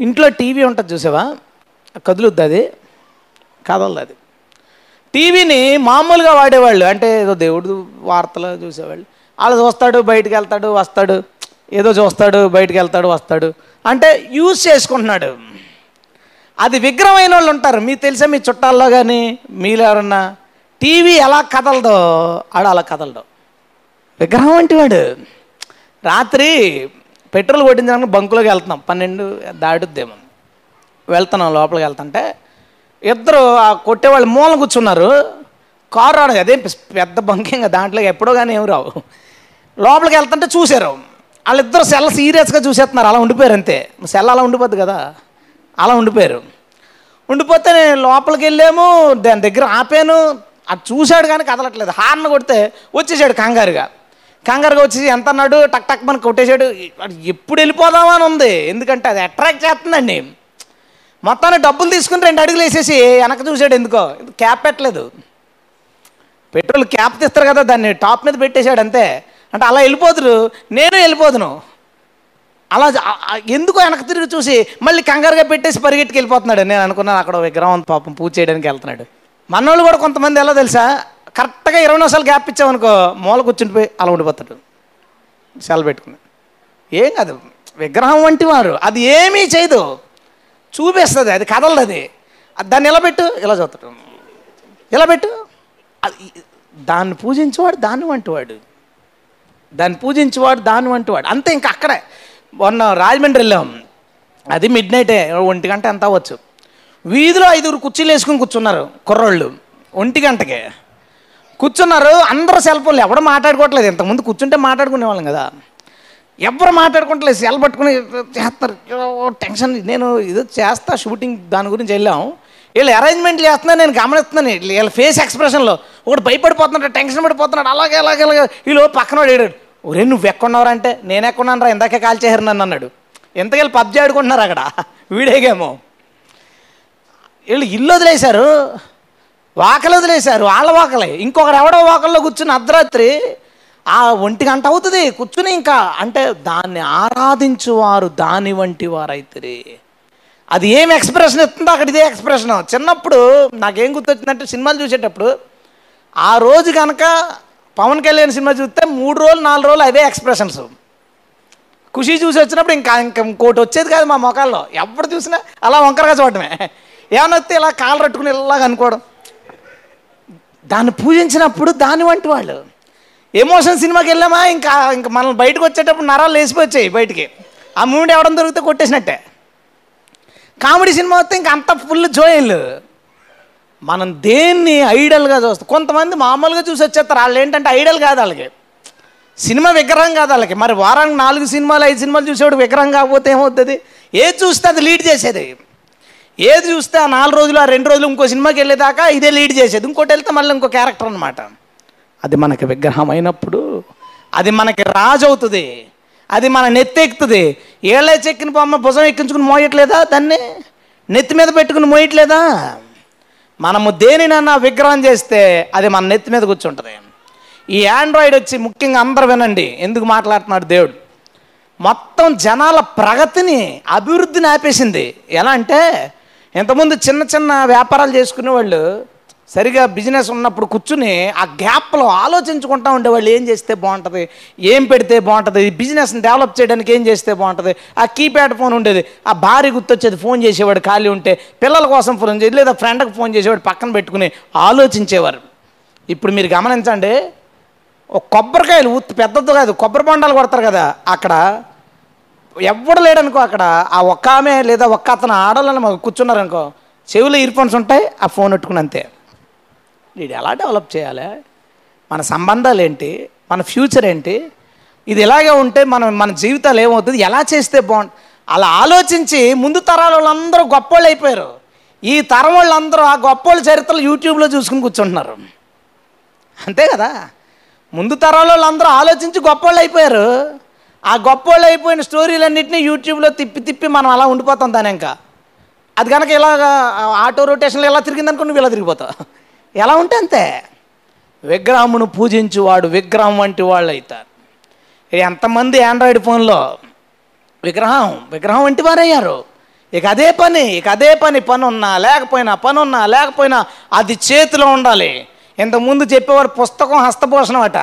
ఇంట్లో టీవీ ఉంటుంది చూసావా? కదులుద్ది అది. కదలదు అది. టీవీని మామూలుగా వాడేవాళ్ళు అంటే ఏదో దేవుడు వార్తలు చూసేవాళ్ళు. వాళ్ళు చూస్తాడు బయటికి వెళ్తాడు వస్తాడు ఏదో చూస్తాడు బయటికి వెళ్తాడు వస్తాడు. అంటే యూజ్ చేసుకుంటున్నాడు. అది విగ్రహమైన వాళ్ళు ఉంటారు. మీకు తెలిసే మీ చుట్టాల్లో కానీ మీలో ఎవరన్నా టీవీ ఎలా కదలదో ఆడు అలా కదలడు. విగ్రహం వంటి వాడు. రాత్రి పెట్రోల్ కొట్టించడానికి బంకులోకి వెళ్తున్నాం. పన్నెండు దాటుద్దేమో. వెళ్తున్నాం లోపలికి వెళ్తుంటే ఇద్దరు ఆ కొట్టేవాళ్ళు మూల కూర్చున్నారు. కారు రావడం అదే పెద్ద బంకింగ్ దాంట్లో ఎప్పుడో కానీ ఏమి రావు. లోపలికి వెళ్తుంటే చూశారు. వాళ్ళిద్దరు సెల్ సీరియస్గా చూసేస్తున్నారు అలా ఉండిపోయారు అంతే. సెల్ అలా ఉండిపోద్ది కదా అలా ఉండిపోయారు. ఉండిపోతే నేను లోపలికి వెళ్ళాము దాని దగ్గర ఆపాను. అది చూశాడు కానీ కదలట్లేదు. హార్న్ కొడితే వచ్చేసాడు కంగారుగా. కంగారుగా వచ్చి ఎంత అన్నాడు? టక్ టక్ మనకు కొట్టేశాడు ఎప్పుడు వెళ్ళిపోదామని ఉంది. ఎందుకంటే అది అట్రాక్ట్ చేస్తుందండి. మొత్తాన్ని డబ్బులు తీసుకుని రెండు అడుగులు వేసేసి వెనక చూసాడు ఎందుకో. క్యాప్ పెట్టలేదు. పెట్రోల్ క్యాప్ తీస్తారు కదా దాన్ని టాప్ మీద పెట్టేశాడు అంతే. అంటే అలా వెళ్ళిపోతురు నేను వెళ్ళిపోదును. అలా ఎందుకో వెనక తిరిగి చూసి మళ్ళీ కంగారుగా పెట్టేసి పరిగెట్టుకు వెళ్ళిపోతున్నాడు. నేను అనుకున్నాను అక్కడ విగ్రహం పాపం పూజ చేయడానికి వెళ్తున్నాడు. మనోళ్ళు కూడా కొంతమంది ఎలా తెలుసా? కరెక్ట్గా ఇరవై నిమిషాలు గ్యాప్ ఇచ్చామనుకో మూల కూర్చుండిపోయి అలా ఉండిపోతాడు. సెలవు పెట్టుకుని. ఏం కాదు. విగ్రహం వంటి వారు అది ఏమీ చేయదు. చూపిస్తుంది అది కదలదు అది. దాన్ని ఇలా పెట్టు? ఇలా చదువుతాడు? ఇలా పెట్టు? దాన్ని పూజించేవాడు దాన్ని వంటివాడు. దాన్ని పూజించేవాడు దాన్ని వంటివాడు. అంతే ఇంకా అక్కడే. మొన్న రాజమండ్రి వెళ్ళాం. అది మిడ్ నైటే ఒంటి గంట ఎంత అవ్వచ్చు. వీధిలో ఐదుగురు కుర్చీలు వేసుకుని కూర్చున్నారు కుర్రోళ్ళు. ఒంటి గంటకే. కూర్చున్నారు అందరూ సెల్ ఫోన్లు ఎవడు మాట్లాడుకోవట్లేదు. ఇంతకుముందు కూర్చుంటే మాట్లాడుకునేవాళ్ళం కదా. ఎవరు మాట్లాడుకుంటలేదు. సెల్ పట్టుకుని చేస్తారు. ఓ టెన్షన్. నేను ఇది చేస్తా షూటింగ్ దాని గురించి వెళ్ళాం. వీళ్ళు అరేంజ్మెంట్లు చేస్తున్నా నేను గమనిస్తున్నాను. వీళ్ళ- ఫేస్ ఎక్స్ప్రెషన్లో. ఒకటి భయపడిపోతున్నాడు టెన్షన్ పడిపోతున్నాడు. అలాగే అలాగే అలాగే. వీళ్ళు పక్కన ఏడాడు. ఒరే నువ్వు ఎక్కడున్నావు అంటే నేను ఎక్కడున్నాను రా ఇందాకే కాల్ చేయరు నన్ను అన్నాడు. ఎంతకెళ్ళి పబ్జి ఆడుకుంటున్నారు అక్కడ? వీడేగేమో వీళ్ళు ఇల్లు వదిలేశారు. వాకలు వదిలేశారు. వాళ్ళ వాకలే. ఇంకొకరు ఎవడో వాకల్లో కూర్చుని అర్ధరాత్రి ఆ ఒంటి గంట అవుతుంది కూర్చుని ఇంకా. అంటే దాన్ని ఆరాధించువారు దాని వంటి వారైతే అది ఏం ఎక్స్ప్రెషన్ ఇస్తుందో అక్కడ ఇదే ఎక్స్ప్రెషన్. చిన్నప్పుడు నాకేం గుర్తొచ్చిందంటే సినిమాలు చూసేటప్పుడు ఆ రోజు కనుక పవన్ కళ్యాణ్ సినిమా చూస్తే మూడు రోజులు నాలుగు రోజులు అదే ఎక్స్ప్రెషన్స్. ఖుషి చూసి వచ్చినప్పుడు ఇంకా ఇంకా ఇంకోటి వచ్చేది కాదు మా మొఖాల్లో. ఎప్పుడు చూసినా అలా వంకరగా చూడటమే. ఏమైనా వస్తే ఇలా కాలు రట్టుకుని ఇలాగ అనుకోవడం. దాన్ని పూజించినప్పుడు దాని వంటి వాళ్ళు. ఎమోషన్ సినిమాకి వెళ్ళామా? ఇంకా ఇంకా మనం బయటకు వచ్చేటప్పుడు నరాలు లేసిపోయి బయటికి. ఆ మూమెంట్ ఎవడం దొరికితే కొట్టేసినట్టే. కామెడీ సినిమా వస్తే ఇంకా అంత ఫుల్ జోయల్. మనం దేన్ని ఐడల్గా చూస్తాం కొంతమంది మామూలుగా చూసి వచ్చేస్తారు. వాళ్ళు ఏంటంటే ఐడల్ కాదు వాళ్ళకి. సినిమా విగ్రహం కాదు వాళ్ళకి. మరి వారానికి నాలుగు సినిమాలు ఐదు సినిమాలు చూసేవాడు విగ్రహం కాకపోతే ఏమవుతుంది? ఏది చూస్తే అది లీడ్ చేసేది. ఏది చూస్తే ఆ నాలుగు రోజులు ఆ రెండు రోజులు ఇంకో సినిమాకి వెళ్ళేదాకా ఇదే లీడ్ చేసేది. ఇంకోటి వెళ్తే మళ్ళీ ఇంకో క్యారెక్టర్ అనమాట అది మనకి విగ్రహం అయినప్పుడు అది మనకి రాజు అవుతుంది అది మన నెత్తెక్కుతుంది. ఏళ్ళే చెక్కిన బొమ్మ భుజం ఎక్కించుకుని మోయట్లేదా దాన్ని? నెత్తి మీద పెట్టుకుని మోయట్లేదా? మనము దేనినన్నా విగ్రహం చేస్తే అది మన నెత్తి మీద కూర్చుంటుంది. ఈ ఆండ్రాయిడ్ వచ్చి ముఖ్యంగా అందరు వినండి ఎందుకు మాట్లాడుతున్నాడు దేవుడు. మొత్తం జనాల ప్రగతిని అభివృద్ధిని ఆపేసింది. ఎలా అంటే ఇంతకుముందు చిన్న చిన్న వ్యాపారాలు చేసుకునే వాళ్ళు సరిగా బిజినెస్ ఉన్నప్పుడు కూర్చుని ఆ గ్యాప్లో ఆలోచించుకుంటా ఉండేవాళ్ళు ఏం చేస్తే బాగుంటుంది? ఏం పెడితే బాగుంటుంది? బిజినెస్ని డెవలప్ చేయడానికి ఏం చేస్తే బాగుంటుంది? ఆ కీప్యాడ్ ఫోన్ ఉండేది. ఆ భార్య గుర్తొచ్చేది ఫోన్ చేసేవాడు ఖాళీ ఉంటే పిల్లల కోసం ఫోన్ చేసి లేదా ఫ్రెండ్కి ఫోన్ చేసేవాడు పక్కన పెట్టుకుని ఆలోచించేవారు. ఇప్పుడు మీరు గమనించండి ఒక కొబ్బరికాయలు ఉత్తి పెద్దది కాదు కొబ్బరి బొండాలు కొడతారు కదా అక్కడ ఎవ్వడు లేడనుకో అక్కడ ఆ ఒక్క ఆమె లేదా ఒక్క అతను ఆడాలని మాకు కూర్చున్నారనుకో చెవిలో ఇయర్ ఫోన్స్ ఉంటాయి ఆ ఫోన్ పెట్టుకుని అంతే. వీడు ఎలా డెవలప్ చేయాలి? మన సంబంధాలు ఏంటి? మన ఫ్యూచర్ ఏంటి? ఇది ఇలాగే ఉంటే మనం మన జీవితాలు ఏమవుతుంది? ఎలా చేస్తే బాగుంటుంది అలా ఆలోచించి ముందు తరాల వాళ్ళందరూ గొప్పోళ్ళు అయిపోయారు. ఈ తరం వాళ్ళందరూ ఆ గొప్పోళ్ళ చరిత్రలు యూట్యూబ్లో చూసుకుని కూర్చుంటున్నారు. అంతే కదా? ముందు తరాల వాళ్ళందరూ ఆలోచించి గొప్పోళ్ళు అయిపోయారు. ఆ గొప్పోళ్ళు అయిపోయిన స్టోరీలన్నింటినీ యూట్యూబ్లో తిప్పి తిప్పి మనం అలా ఉండిపోతాం దాని ఇంకా అది కనుక ఇలా ఆటో రొటేషన్లో ఎలా తిరిగిందనుకో నువ్వు ఇలా తిరిగిపోతావు. ఎలా ఉంటే అంతే. విగ్రహమును పూజించువాడు విగ్రహం వంటి వాళ్ళు అవుతారు ఎంతమంది ఆండ్రాయిడ్ ఫోన్లో విగ్రహం విగ్రహం వంటి వారయ్యారు. ఇక అదే పని ఇక అదే పని పని ఉన్నా లేకపోయినా పని ఉన్నా లేకపోయినా అది చేతిలో ఉండాలి. ఇంతకుముందు చెప్పేవారు పుస్తకం హస్తపోషణం అట.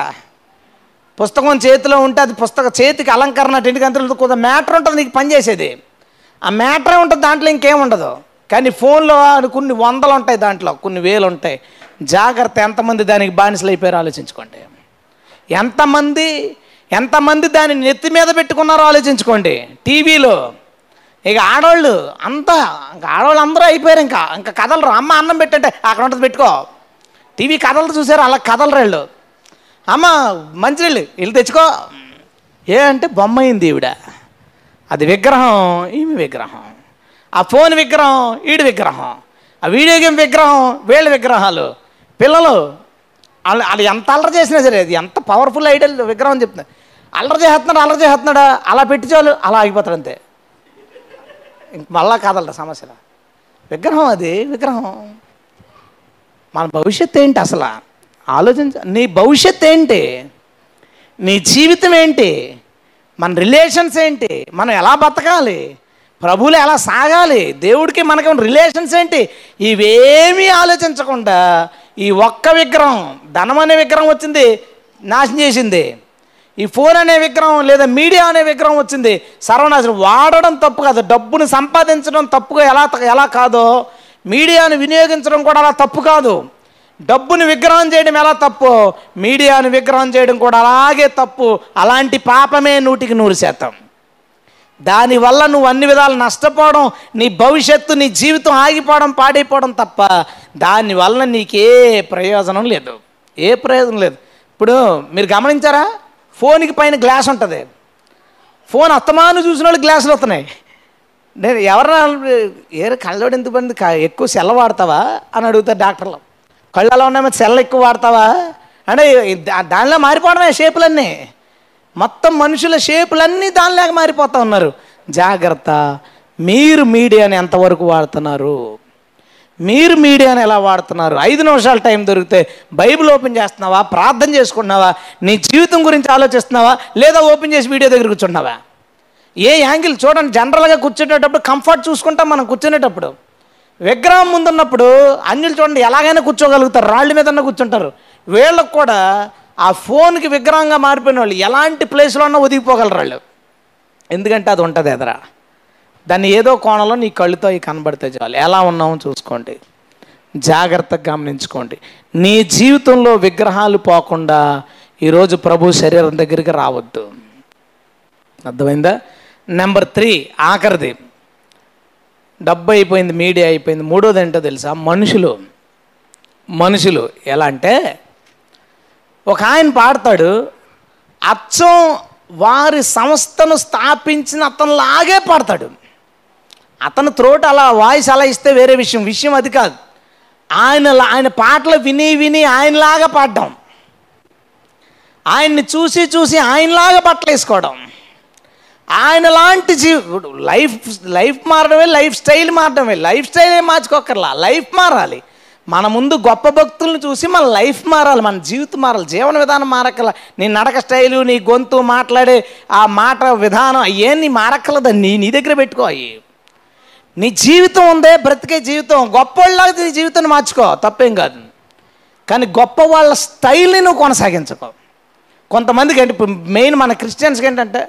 పుస్తకం చేతిలో ఉంటే అది పుస్తకం చేతికి అలంకరణ ఎందుకంటే కొంత మ్యాటర్ ఉంటుంది నీకు పని చేసేది. ఆ మ్యాటరే ఉంటుంది దాంట్లో ఇంకేం ఉండదు. కానీ ఫోన్లో కొన్ని వందలు ఉంటాయి దాంట్లో కొన్ని వేలు ఉంటాయి. జాగ్రత్త ఎంతమంది దానికి బానిసలు అయిపోయారు ఆలోచించుకోండి. ఎంతమంది ఎంతమంది దాన్ని నెత్తి మీద పెట్టుకున్నారో ఆలోచించుకోండి. టీవీలో ఇక ఆడవాళ్ళు అంతా ఇంకా ఆడవాళ్ళు అందరూ అయిపోయారు ఇంకా. ఇంకా కథలు అమ్మ అన్నం పెట్టంటే అక్కడ ఉంటుంది పెట్టుకో. టీవీ కథలు చూసారు అలా కథలు రాళ్ళు. అమ్మ మంచినీళ్ళు వెళ్ళి తెచ్చుకో. ఏ అంటే బొమ్మ అయింది ఈవిడ. అది విగ్రహం ఈమె విగ్రహం. ఆ ఫోన్ విగ్రహం ఈడి విగ్రహం. ఆ వీడియో గేమ్ విగ్రహం వీళ్ళ విగ్రహాలు. పిల్లలు వాళ్ళు వాళ్ళు ఎంత అల్లరి చేసినా సరే అది ఎంత పవర్ఫుల్ ఐడియల్ విగ్రహం చెప్తున్నా. అల్లరి చేస్తున్నాడు అల్లరి చేస్తున్నాడా? అలా పెట్టి చాలు అలా ఆగిపోతాడు అంతే. ఇంక మళ్ళా కాదలరా సమస్య విగ్రహం అది విగ్రహం. మన భవిష్యత్తు ఏంటి అసలు? ఆలోచించ నీ భవిష్యత్ ఏంటి? నీ జీవితం ఏంటి? మన రిలేషన్స్ ఏంటి? మనం ఎలా బతకాలి? ప్రభులు ఎలా సాగాలి? దేవుడికి మనకి రిలేషన్స్ ఏంటి? ఇవేమీ ఆలోచించకుండా ఈ ఒక్క విగ్రహం ధనం అనే విగ్రహం వచ్చింది నాశనం చేసింది. ఈ ఫోన్ అనే విగ్రహం లేదా మీడియా అనే విగ్రహం వచ్చింది సర్వనాశనం. వాడడం తప్పు కాదు డబ్బును సంపాదించడం తప్పుగా ఎలా ఎలా కాదో మీడియాను వినియోగించడం కూడా అలా తప్పు కాదు. డబ్బును విగ్రహం చేయడం ఎలా తప్పు? మీడియాను విగ్రహం చేయడం కూడా అలాగే తప్పు. అలాంటి పాపమే నూటికి నూరు శాతం. దానివల్ల నువ్వు అన్ని విధాలు నష్టపోవడం నీ భవిష్యత్తు నీ జీవితం ఆగిపోవడం పాడైపోవడం తప్ప దానివల్ల నీకే ప్రయోజనం లేదు. ఏ ప్రయోజనం లేదు. ఇప్పుడు మీరు గమనించారా? ఫోన్కి పైన గ్లాస్ ఉంటుంది. ఫోన్ అత్తమాను చూసిన వాళ్ళు గ్లాసులు వస్తున్నాయి. నేను ఎవరన్నా ఏ కళ్ళోడు ఎందుకు పడింది? ఎక్కువ సెల్ వాడతావా? అని అడుగుతారు డాక్టర్లు. కళ్ళు అలా ఉన్నాయి ఎక్కువ వాడతావా? అంటే దానిలో మారిపోవడమే షేపులన్నీ. మొత్తం మనుషుల షేపులన్నీ దానిలాగా మారిపోతూ ఉన్నారు. జాగ్రత్త. మీరు మీడియాని ఎంతవరకు వాడుతున్నారు? మీరు మీడియాని ఎలా వాడుతున్నారు? ఐదు నిమిషాలు టైం దొరికితే బైబిల్ ఓపెన్ చేస్తున్నావా? ప్రార్థన చేసుకుంటున్నావా? నీ జీవితం గురించి ఆలోచిస్తున్నావా? లేదా ఓపెన్ చేసి వీడియో దగ్గర కూర్చున్నావా ఏ యాంగిల్? చూడండి జనరల్గా కూర్చునేటప్పుడు కంఫర్ట్ చూసుకుంటాం మనం కూర్చునేటప్పుడు. విగ్రహం ముందున్నప్పుడు అన్యులు చూడండి ఎలాగైనా కూర్చోగలుగుతారు. రాళ్ళ మీద కూర్చుంటారు. వీళ్ళకు కూడా ఆ ఫోన్కి విగ్రహంగా మారిపోయిన వాళ్ళు ఎలాంటి ప్లేస్లో ఉన్నా ఒదిగిపోగలరు వాళ్ళు. ఎందుకంటే అది ఉంటుంది ఎదరా. దాన్ని ఏదో కోణంలో నీ కళ్ళుతో అవి కనబడితే చాలు. ఎలా ఉన్నామో చూసుకోండి. జాగ్రత్తగా గమనించుకోండి. నీ జీవితంలో విగ్రహాలు పోకుండా ఈరోజు ప్రభు శరీరం దగ్గరికి రావద్దు. అర్థమైందా? నెంబర్ త్రీ ఆఖరిది. డబ్బు అయిపోయింది మీడియా అయిపోయింది. మూడోది ఏంటో తెలుసా? మనుషులు. మనుషులు ఎలా అంటే ఒక ఆయన పాడతాడు అచ్చం వారి సంస్థను స్థాపించిన అతనిలాగే పాడతాడు. అతను త్రోట్ అలా వాయిస్ అలా ఇస్తే వేరే విషయం విషయం అది కాదు. ఆయన ఆయన పాటలు విని విని ఆయనలాగా పాడడం. ఆయన్ని చూసి చూసి ఆయనలాగా బట్టలు వేసుకోవడం. ఆయన లాంటి జీవి లైఫ్ లైఫ్ మారడమే లైఫ్ స్టైల్ మారడమే. లైఫ్ స్టైల్ ఏం మార్చుకోకర్లా లైఫ్ మారాలి. మన ముందు గొప్ప భక్తులను చూసి మన లైఫ్ మారాలి మన జీవితం మారాలి జీవన విధానం మారక్కల. నీ నడక స్టైలు నీ గొంతు మాట్లాడే ఆ మాట విధానం అయ్యేం నీ మారక్కలదా? నీ నీ దగ్గర పెట్టుకో అయ్యి. నీ జీవితం ఉందే బ్రతికే జీవితం. గొప్పవాళ్ళలాగా నీ జీవితాన్ని మార్చుకో. తప్పేం కాదు. కానీ గొప్ప వాళ్ళ స్టైల్ని నువ్వు కొనసాగించుకో. కొంతమందికి ఏంటి మెయిన్ మన క్రిస్టియన్స్కి ఏంటంటే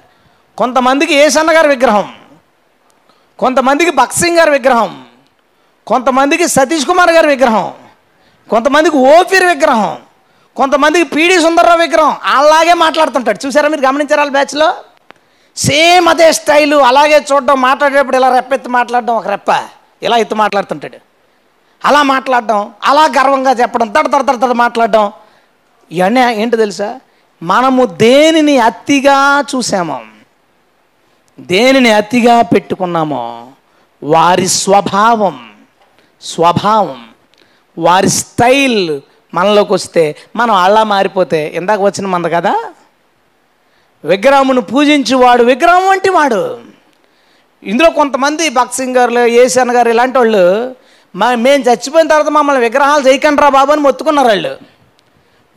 కొంతమందికి ఏసన్న గారి విగ్రహం కొంతమందికి బక్సింగ్ గారి విగ్రహం కొంతమందికి సతీష్ కుమార్ గారి విగ్రహం కొంతమందికి ఓపీర్ విగ్రహం కొంతమందికి పీడి సుందర్రావు విగ్రహం అలాగే మాట్లాడుతుంటాడు. చూసారా మీరు గమనించారా బ్యాచ్లో సేమ్ అదే స్టైలు అలాగే చూడడం మాట్లాడేటప్పుడు ఇలా రెప్పెత్తి మాట్లాడడం ఒక రెప్ప. ఇలా ఎత్తి మాట్లాడుతుంటాడు. అలా మాట్లాడడం అలా గర్వంగా చెప్పడం తడ తడ తడ తడ మాట్లాడడం. ఇవన్నీ ఏంటో తెలుసా? మనము దేనిని అతిగా చూసామో దేనిని అతిగా పెట్టుకున్నామో వారి స్వభావం స్వభావం వారి స్టైల్ మనలోకి వస్తే మనం అలా మారిపోతే ఇందాక వచ్చిన మంద కదా? విగ్రహమును పూజించేవాడు విగ్రహం వంటి వాడు. ఇందులో కొంతమంది భక్త్ సింగ్ ఏసన్ గారు ఇలాంటి వాళ్ళు మా మేము చచ్చిపోయిన తర్వాత మమ్మల్ని విగ్రహాలు చేయకండి రా బాబు అని మొత్తుకున్నారు వాళ్ళు.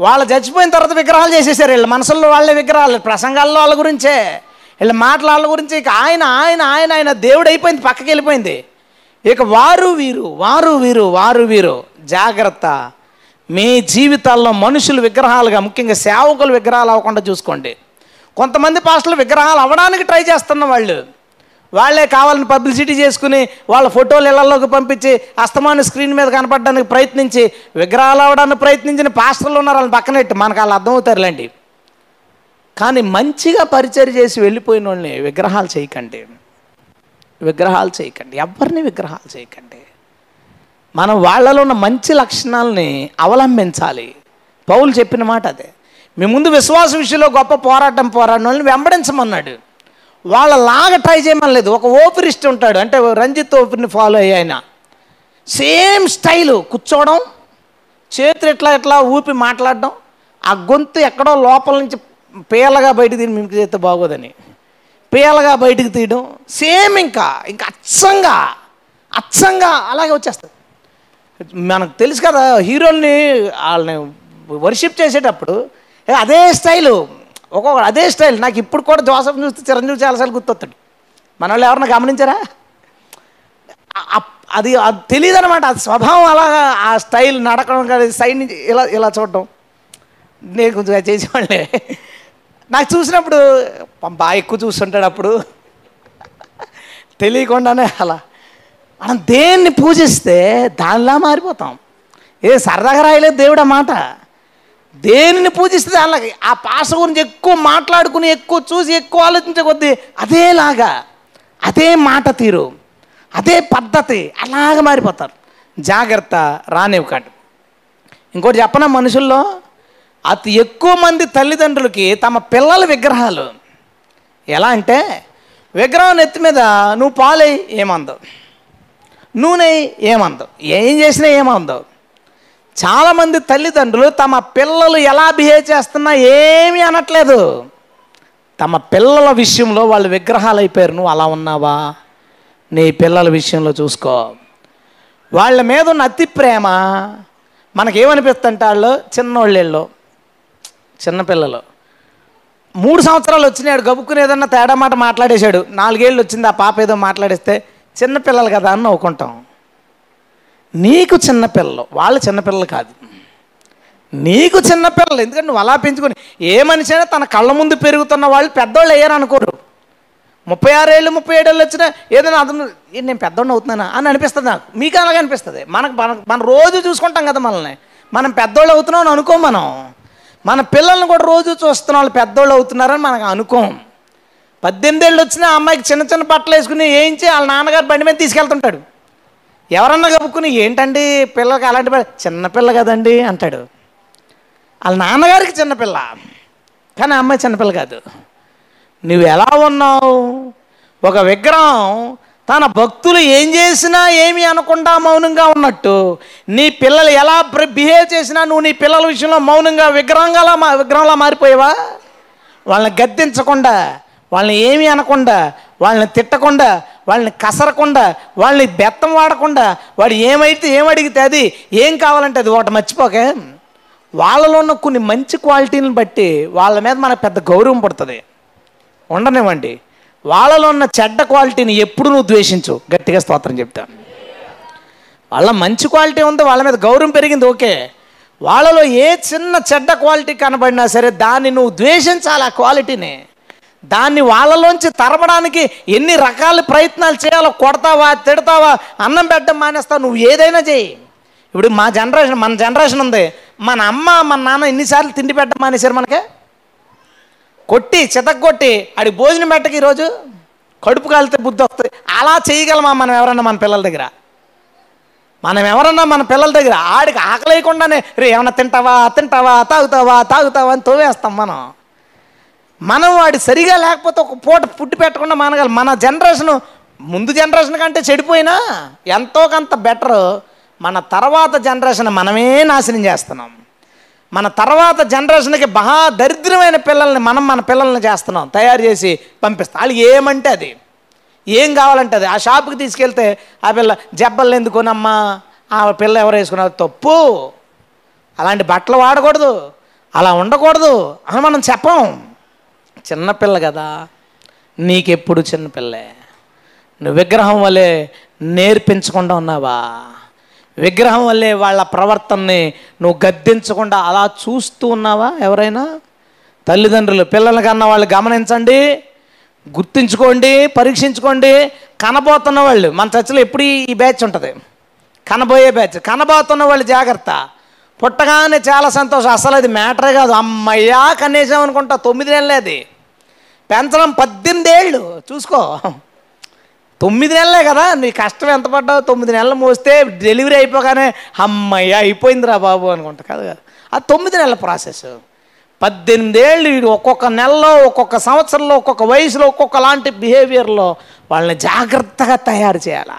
వాళ్ళు చచ్చిపోయిన తర్వాత విగ్రహాలు చేసేసారు వీళ్ళు. మనసుల్లో వాళ్ళే విగ్రహాలు ప్రసంగాల్లో వాళ్ళ గురించే. వీళ్ళ మాటల వాళ్ళ గురించి. ఇక ఆయన ఆయన ఆయన ఆయన దేవుడు అయిపోయింది పక్కకి వెళ్ళిపోయింది. ఇక వారు వీరు వారు వీరు వారు వీరు. జాగ్రత్త. మీ జీవితాల్లో మనుషులు విగ్రహాలుగా ముఖ్యంగా సేవకులు విగ్రహాలు అవ్వకుండా చూసుకోండి. కొంతమంది పాస్టర్లు విగ్రహాలు అవ్వడానికి ట్రై చేస్తున్న వాళ్ళు. వాళ్ళే కావాలని పబ్లిసిటీ చేసుకుని వాళ్ళ ఫోటోలు ఇళ్ళలోకి పంపించి అస్తమాన స్క్రీన్ మీద కనపడడానికి ప్రయత్నించి విగ్రహాలు అవడానికి ప్రయత్నించిన పాస్టర్లు ఉన్నారు వాళ్ళని పక్కనెట్టి మనకు వాళ్ళు అర్థమవుతారులేండి కానీ మంచిగా పరిచయం చేసి వెళ్ళిపోయిన వాళ్ళని విగ్రహాలు చేయకండి. విగ్రహాలు చేయకండి. ఎవరిని విగ్రహాలు చేయకండి? మనం వాళ్ళలో ఉన్న మంచి లక్షణాలని అవలంబించాలి. పౌలు చెప్పిన మాట అదే. మీ ముందు విశ్వాస విషయంలో గొప్ప పోరాటం పోరాడిన వాళ్ళని వెంబడించమన్నాడు. వాళ్ళ లాగా ట్రై చేయమనలేదు. ఒక ఓపిరిస్ట్ ఉంటాడు. అంటే రంజిత్ ఓపిరిని ఫాలో అయ్యి ఆయన. Same style. కూర్చోవడం చేతులు ఇట్లా ఇట్లా ఊపి మాట్లాడడం ఆ గొంతు ఎక్కడో లోపల నుంచి పేలగా బయట దీన్ని మీకు చేస్తే బాగోదని. పీలగా బయటకు తీయడం సేమ్ ఇంకా ఇంకా అచ్చంగా అచ్చంగా అలాగే వచ్చేస్తుంది. మనకు తెలుసు కదా హీరోల్ని వాళ్ళని వర్షిప్ చేసేటప్పుడు అదే స్టైలు ఒక్కొక్క అదే స్టైల్. నాకు ఇప్పుడు కూడా జోసఫ్ చూస్తే చిరంజీవి చాలాసార్లు గుర్తొస్తాడు. మన వాళ్ళు ఎవరన్నా గమనించారా అది అది తెలియదు అనమాట అది స్వభావం అలాగా ఆ స్టైల్ నడకడం కానీ సైడ్ నుంచి ఇలా ఇలా చూడడం. నేను కొంచెం చేసేవాళ్ళే నాకు చూసినప్పుడు బాగా ఎక్కువ చూస్తుంటాడు అప్పుడు. తెలియకుండానే అలా. మనం దేన్ని పూజిస్తే దానిలా మారిపోతాం. ఏ సరదాగా రాయలేదు దేవుడు మాట. దేనిని పూజిస్తే దానిలాగా ఆ పాస గురించి ఎక్కువ మాట్లాడుకుని ఎక్కువ చూసి ఎక్కువ ఆలోచించే కొద్దీ అదేలాగా అదే మాట తీరు అదే పద్ధతి అలాగ మారిపోతారు. జాగ్రత్త రానివ్వకండి. ఇంకోటి చెప్పనా మనుషుల్లో? అతి ఎక్కువ మంది తల్లిదండ్రులకి తమ పిల్లల విగ్రహాలు. ఎలా అంటే విగ్రహం నెత్తి మీద నువ్వు పాలై ఏమందవు నూనె ఏమందవు ఏం చేసినా ఏమందవు చాలామంది తల్లిదండ్రులు తమ పిల్లలు ఎలా బిహేవ్ చేస్తున్నా ఏమీ అనట్లేదు. తమ పిల్లల విషయంలో వాళ్ళు విగ్రహాలు అయిపోయారు. నువ్వు అలా ఉన్నావా? నీ పిల్లల విషయంలో చూసుకో. వాళ్ళ మీద ఉన్న అతి ప్రేమ మనకేమనిపిస్తుంటే వాళ్ళు చిన్నోళ్ళేళ్ళు. చిన్నపిల్లలు. మూడు సంవత్సరాలు వచ్చినాడు గబుక్కుని ఏదన్నా తేడా మాట మాట్లాడేశాడు. నాలుగేళ్ళు వచ్చింది ఆ పాప ఏదో మాట్లాడేస్తే చిన్నపిల్లలు కదా అని నవ్వుకుంటాం. నీకు చిన్నపిల్లలు వాళ్ళు చిన్నపిల్లలు కాదు. నీకు చిన్నపిల్లలు ఎందుకంటే నువ్వు అలా పెంచుకొని ఏ మనిషి అయినా తన కళ్ళ ముందు పెరుగుతున్న వాళ్ళు పెద్దోళ్ళు అయ్యారు అనుకోరు. ముప్పై ఆరేళ్ళు ముప్పై ఏడేళ్ళు వచ్చినా ఏదైనా అతను నేను పెద్దోడిని అవుతున్నానా? అని అనిపిస్తుంది నాకు. మీకు అలాగే అనిపిస్తుంది. మనకు మన మనం రోజు చూసుకుంటాం కదా మనల్ని. మనం పెద్దోళ్ళు అవుతున్నాం అని అనుకో మనం. మన పిల్లల్ని కూడా రోజు చూస్తున్న వాళ్ళు పెద్దోళ్ళు అవుతున్నారని మనకు అనుకోం. పద్దెనిమిది ఏళ్ళు వచ్చిన ఆ అమ్మాయికి చిన్న చిన్న బట్టలు వేసుకుని వేయించి వాళ్ళ నాన్నగారు బండి మీద తీసుకెళ్తుంటాడు. ఎవరన్నా కప్పుకుని ఏంటండి పిల్లలకి అలాంటి చిన్నపిల్ల కదండి అంటాడు. వాళ్ళ నాన్నగారికి చిన్నపిల్ల కానీ అమ్మాయి చిన్నపిల్ల కాదు. నువ్వు ఎలా ఉన్నావు? ఒక విగ్రహం తన భక్తులు ఏం చేసినా ఏమి అనకుండా మౌనంగా ఉన్నట్టు నీ పిల్లలు ఎలా బిహేవ్ చేసినా నువ్వు నీ పిల్లల విషయంలో మౌనంగా విగ్రహంగా మా విగ్రహంలా మారిపోయావా? వాళ్ళని గద్దించకుండా వాళ్ళని ఏమి అనకుండా వాళ్ళని తిట్టకుండా వాళ్ళని కసరకుండా వాళ్ళని బెత్తం వాడకుండా వాడు ఏమైతే ఏమడిగితే అది ఏం కావాలంటే అది ఒకటి మర్చిపోకే వాళ్ళలో ఉన్న కొన్ని మంచి క్వాలిటీని బట్టి వాళ్ళ మీద మనకు పెద్ద గౌరవం పడుతుంది. ఉండనివ్వండి. వాళ్ళలో ఉన్న చెడ్డ క్వాలిటీని ఎప్పుడు నువ్వు ద్వేషించు. గట్టిగా స్తోత్రం చెప్తాను వాళ్ళ మంచి క్వాలిటీ ఉంది వాళ్ళ మీద గౌరవం పెరిగింది ఓకే. వాళ్ళలో ఏ చిన్న చెడ్డ క్వాలిటీ కనబడినా సరే దాన్ని నువ్వు ద్వేషించాలి ఆ క్వాలిటీని. దాన్ని వాళ్ళలోంచి తరపడానికి ఎన్ని రకాల ప్రయత్నాలు చేయాలో కొడతావా తిడతావా అన్నం పెట్టడం మానేస్తావు నువ్వు ఏదైనా చేయి. ఇప్పుడు మా జనరేషన్ మన జనరేషన్ ఉంది. మన అమ్మ మన నాన్న ఎన్నిసార్లు తిండి పెట్టడం మానేశారు మనకే? కొట్టి చితగొట్టి ఆడి భోజనం పెట్టకి ఈరోజు కడుపు కాలితే బుద్ధి వస్తుంది. అలా చేయగలమా మనం ఎవరన్నా మన పిల్లల దగ్గర? మనం ఎవరన్నా మన పిల్లల దగ్గర ఆడికి ఆకలేయకుండానే రే ఏమన్నా తింటావా? తింటావా? తాగుతావా? తాగుతావా? అని తోవేస్తాం మనం. మనం వాడి సరిగా లేకపోతే ఒక పూట పుట్టి పెట్టకుండా మానగలం. మన జనరేషన్ ముందు జనరేషన్ కంటే చెడిపోయినా ఎంతో కొంత బెటర్ మన తర్వాత జనరేషన్ మనమే నాశనం చేస్తున్నాం. మన తర్వాత జనరేషన్కి బహా దరిద్రమైన పిల్లల్ని మనం మన పిల్లల్ని చేస్తున్నాం తయారు చేసి పంపిస్తాం. వాళ్ళు ఏమంటే అది. ఏం కావాలంటే అది. ఆ షాప్కి తీసుకెళ్తే ఆ పిల్ల జబ్బలు ఎందుకునమ్మా? ఆ పిల్ల ఎవరు వేసుకున్నారు? తప్పు. అలాంటి బట్టలు వాడకూడదు. అలా ఉండకూడదు. అని మనం చెప్పం. చిన్నపిల్ల కదా. నీకెప్పుడు చిన్నపిల్లే నువ్వు విగ్రహం వలె నేర్పించకుండా ఉన్నావా? విగ్రహం వల్లే వాళ్ళ ప్రవర్తనని నువ్వు గద్దించకుండా అలా చూస్తూ ఉన్నావా ఎవరైనా? తల్లిదండ్రులు పిల్లలు కన్నా వాళ్ళు గమనించండి గుర్తించుకోండి పరీక్షించుకోండి. కనబోతున్న వాళ్ళు మన చర్చలో ఎప్పుడు ఈ బ్యాచ్ ఉంటుంది? కనబోయే బ్యాచ్ కనబోతున్న వాళ్ళు జాగ్రత్త. పుట్టగానే చాలా సంతోషం. అసలు అది మ్యాటరే కాదు. అమ్మయ్యా కనీసం అనుకుంటా తొమ్మిది నెలలే అది. పెంచడం పద్దెనిమిది ఏళ్ళు చూసుకో. తొమ్మిది నెలలే కదా నీ కష్టం ఎంత పడ్డావు తొమ్మిది నెలలు మోస్తే డెలివరీ అయిపోగానే అమ్మయ్య అయిపోయిందిరా బాబు అనుకుంటా. కదా కదా. ఆ తొమ్మిది నెలల ప్రాసెస్ పద్దెనిమిదేళ్ళు వీడు ఒక్కొక్క నెలలో ఒక్కొక్క సంవత్సరంలో ఒక్కొక్క వయసులో ఒక్కొక్క లాంటి బిహేవియర్లో వాళ్ళని జాగ్రత్తగా తయారు చేయాలా?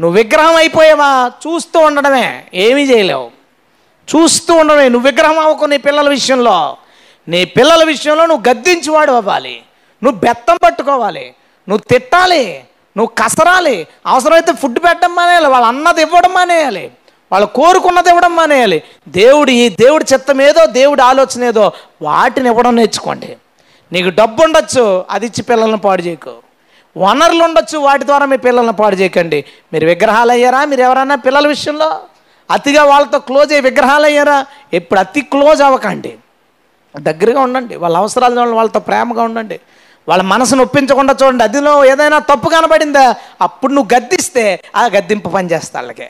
నువ్వు విగ్రహం అయిపోయావా? చూస్తూ ఉండడమే. ఏమీ చేయలేవు. చూస్తూ ఉండడమే. నువ్వు విగ్రహం అవ్వకు నీ పిల్లల విషయంలో. నీ పిల్లల విషయంలో నువ్వు గద్దించువాడు అవ్వాలి. నువ్వు బెత్తం పట్టుకోవాలి. నువ్వు తిట్టాలి. నువ్వు కసరాలి. అవసరమైతే ఫుడ్ పెట్టడం మానేయాలి వాళ్ళు అన్నది ఇవ్వడం మానేయాలి వాళ్ళు కోరుకున్నది ఇవ్వడం మానేయాలి. దేవుడి దేవుడి చిత్తం ఏదో దేవుడి ఆలోచన ఏదో వాటిని ఇవ్వడం నేర్చుకోండి. నీకు డబ్బు ఉండొచ్చు అది ఇచ్చి పిల్లల్ని పాడు చేయకు. వనరులు ఉండొచ్చు వాటి ద్వారా మీ పిల్లల్ని పాడు చేయకండి. మీరు విగ్రహాలు అయ్యారా? మీరు ఎవరైనా పిల్లల విషయంలో? అతిగా వాళ్ళతో క్లోజ్ అయ్యి విగ్రహాలు అయ్యారా? ఎప్పుడు అతి క్లోజ్ అవ్వకండి. దగ్గరగా ఉండండి వాళ్ళ అవసరాలు వాళ్ళతో ప్రేమగా ఉండండి. వాళ్ళ మనసును ఒప్పించకుండా చూడండి అదిలో ఏదైనా తప్పు కనబడిందా? అప్పుడు నువ్వు గద్దిస్తే ఆ గద్దింపు పని చేస్తా వాళ్ళకి.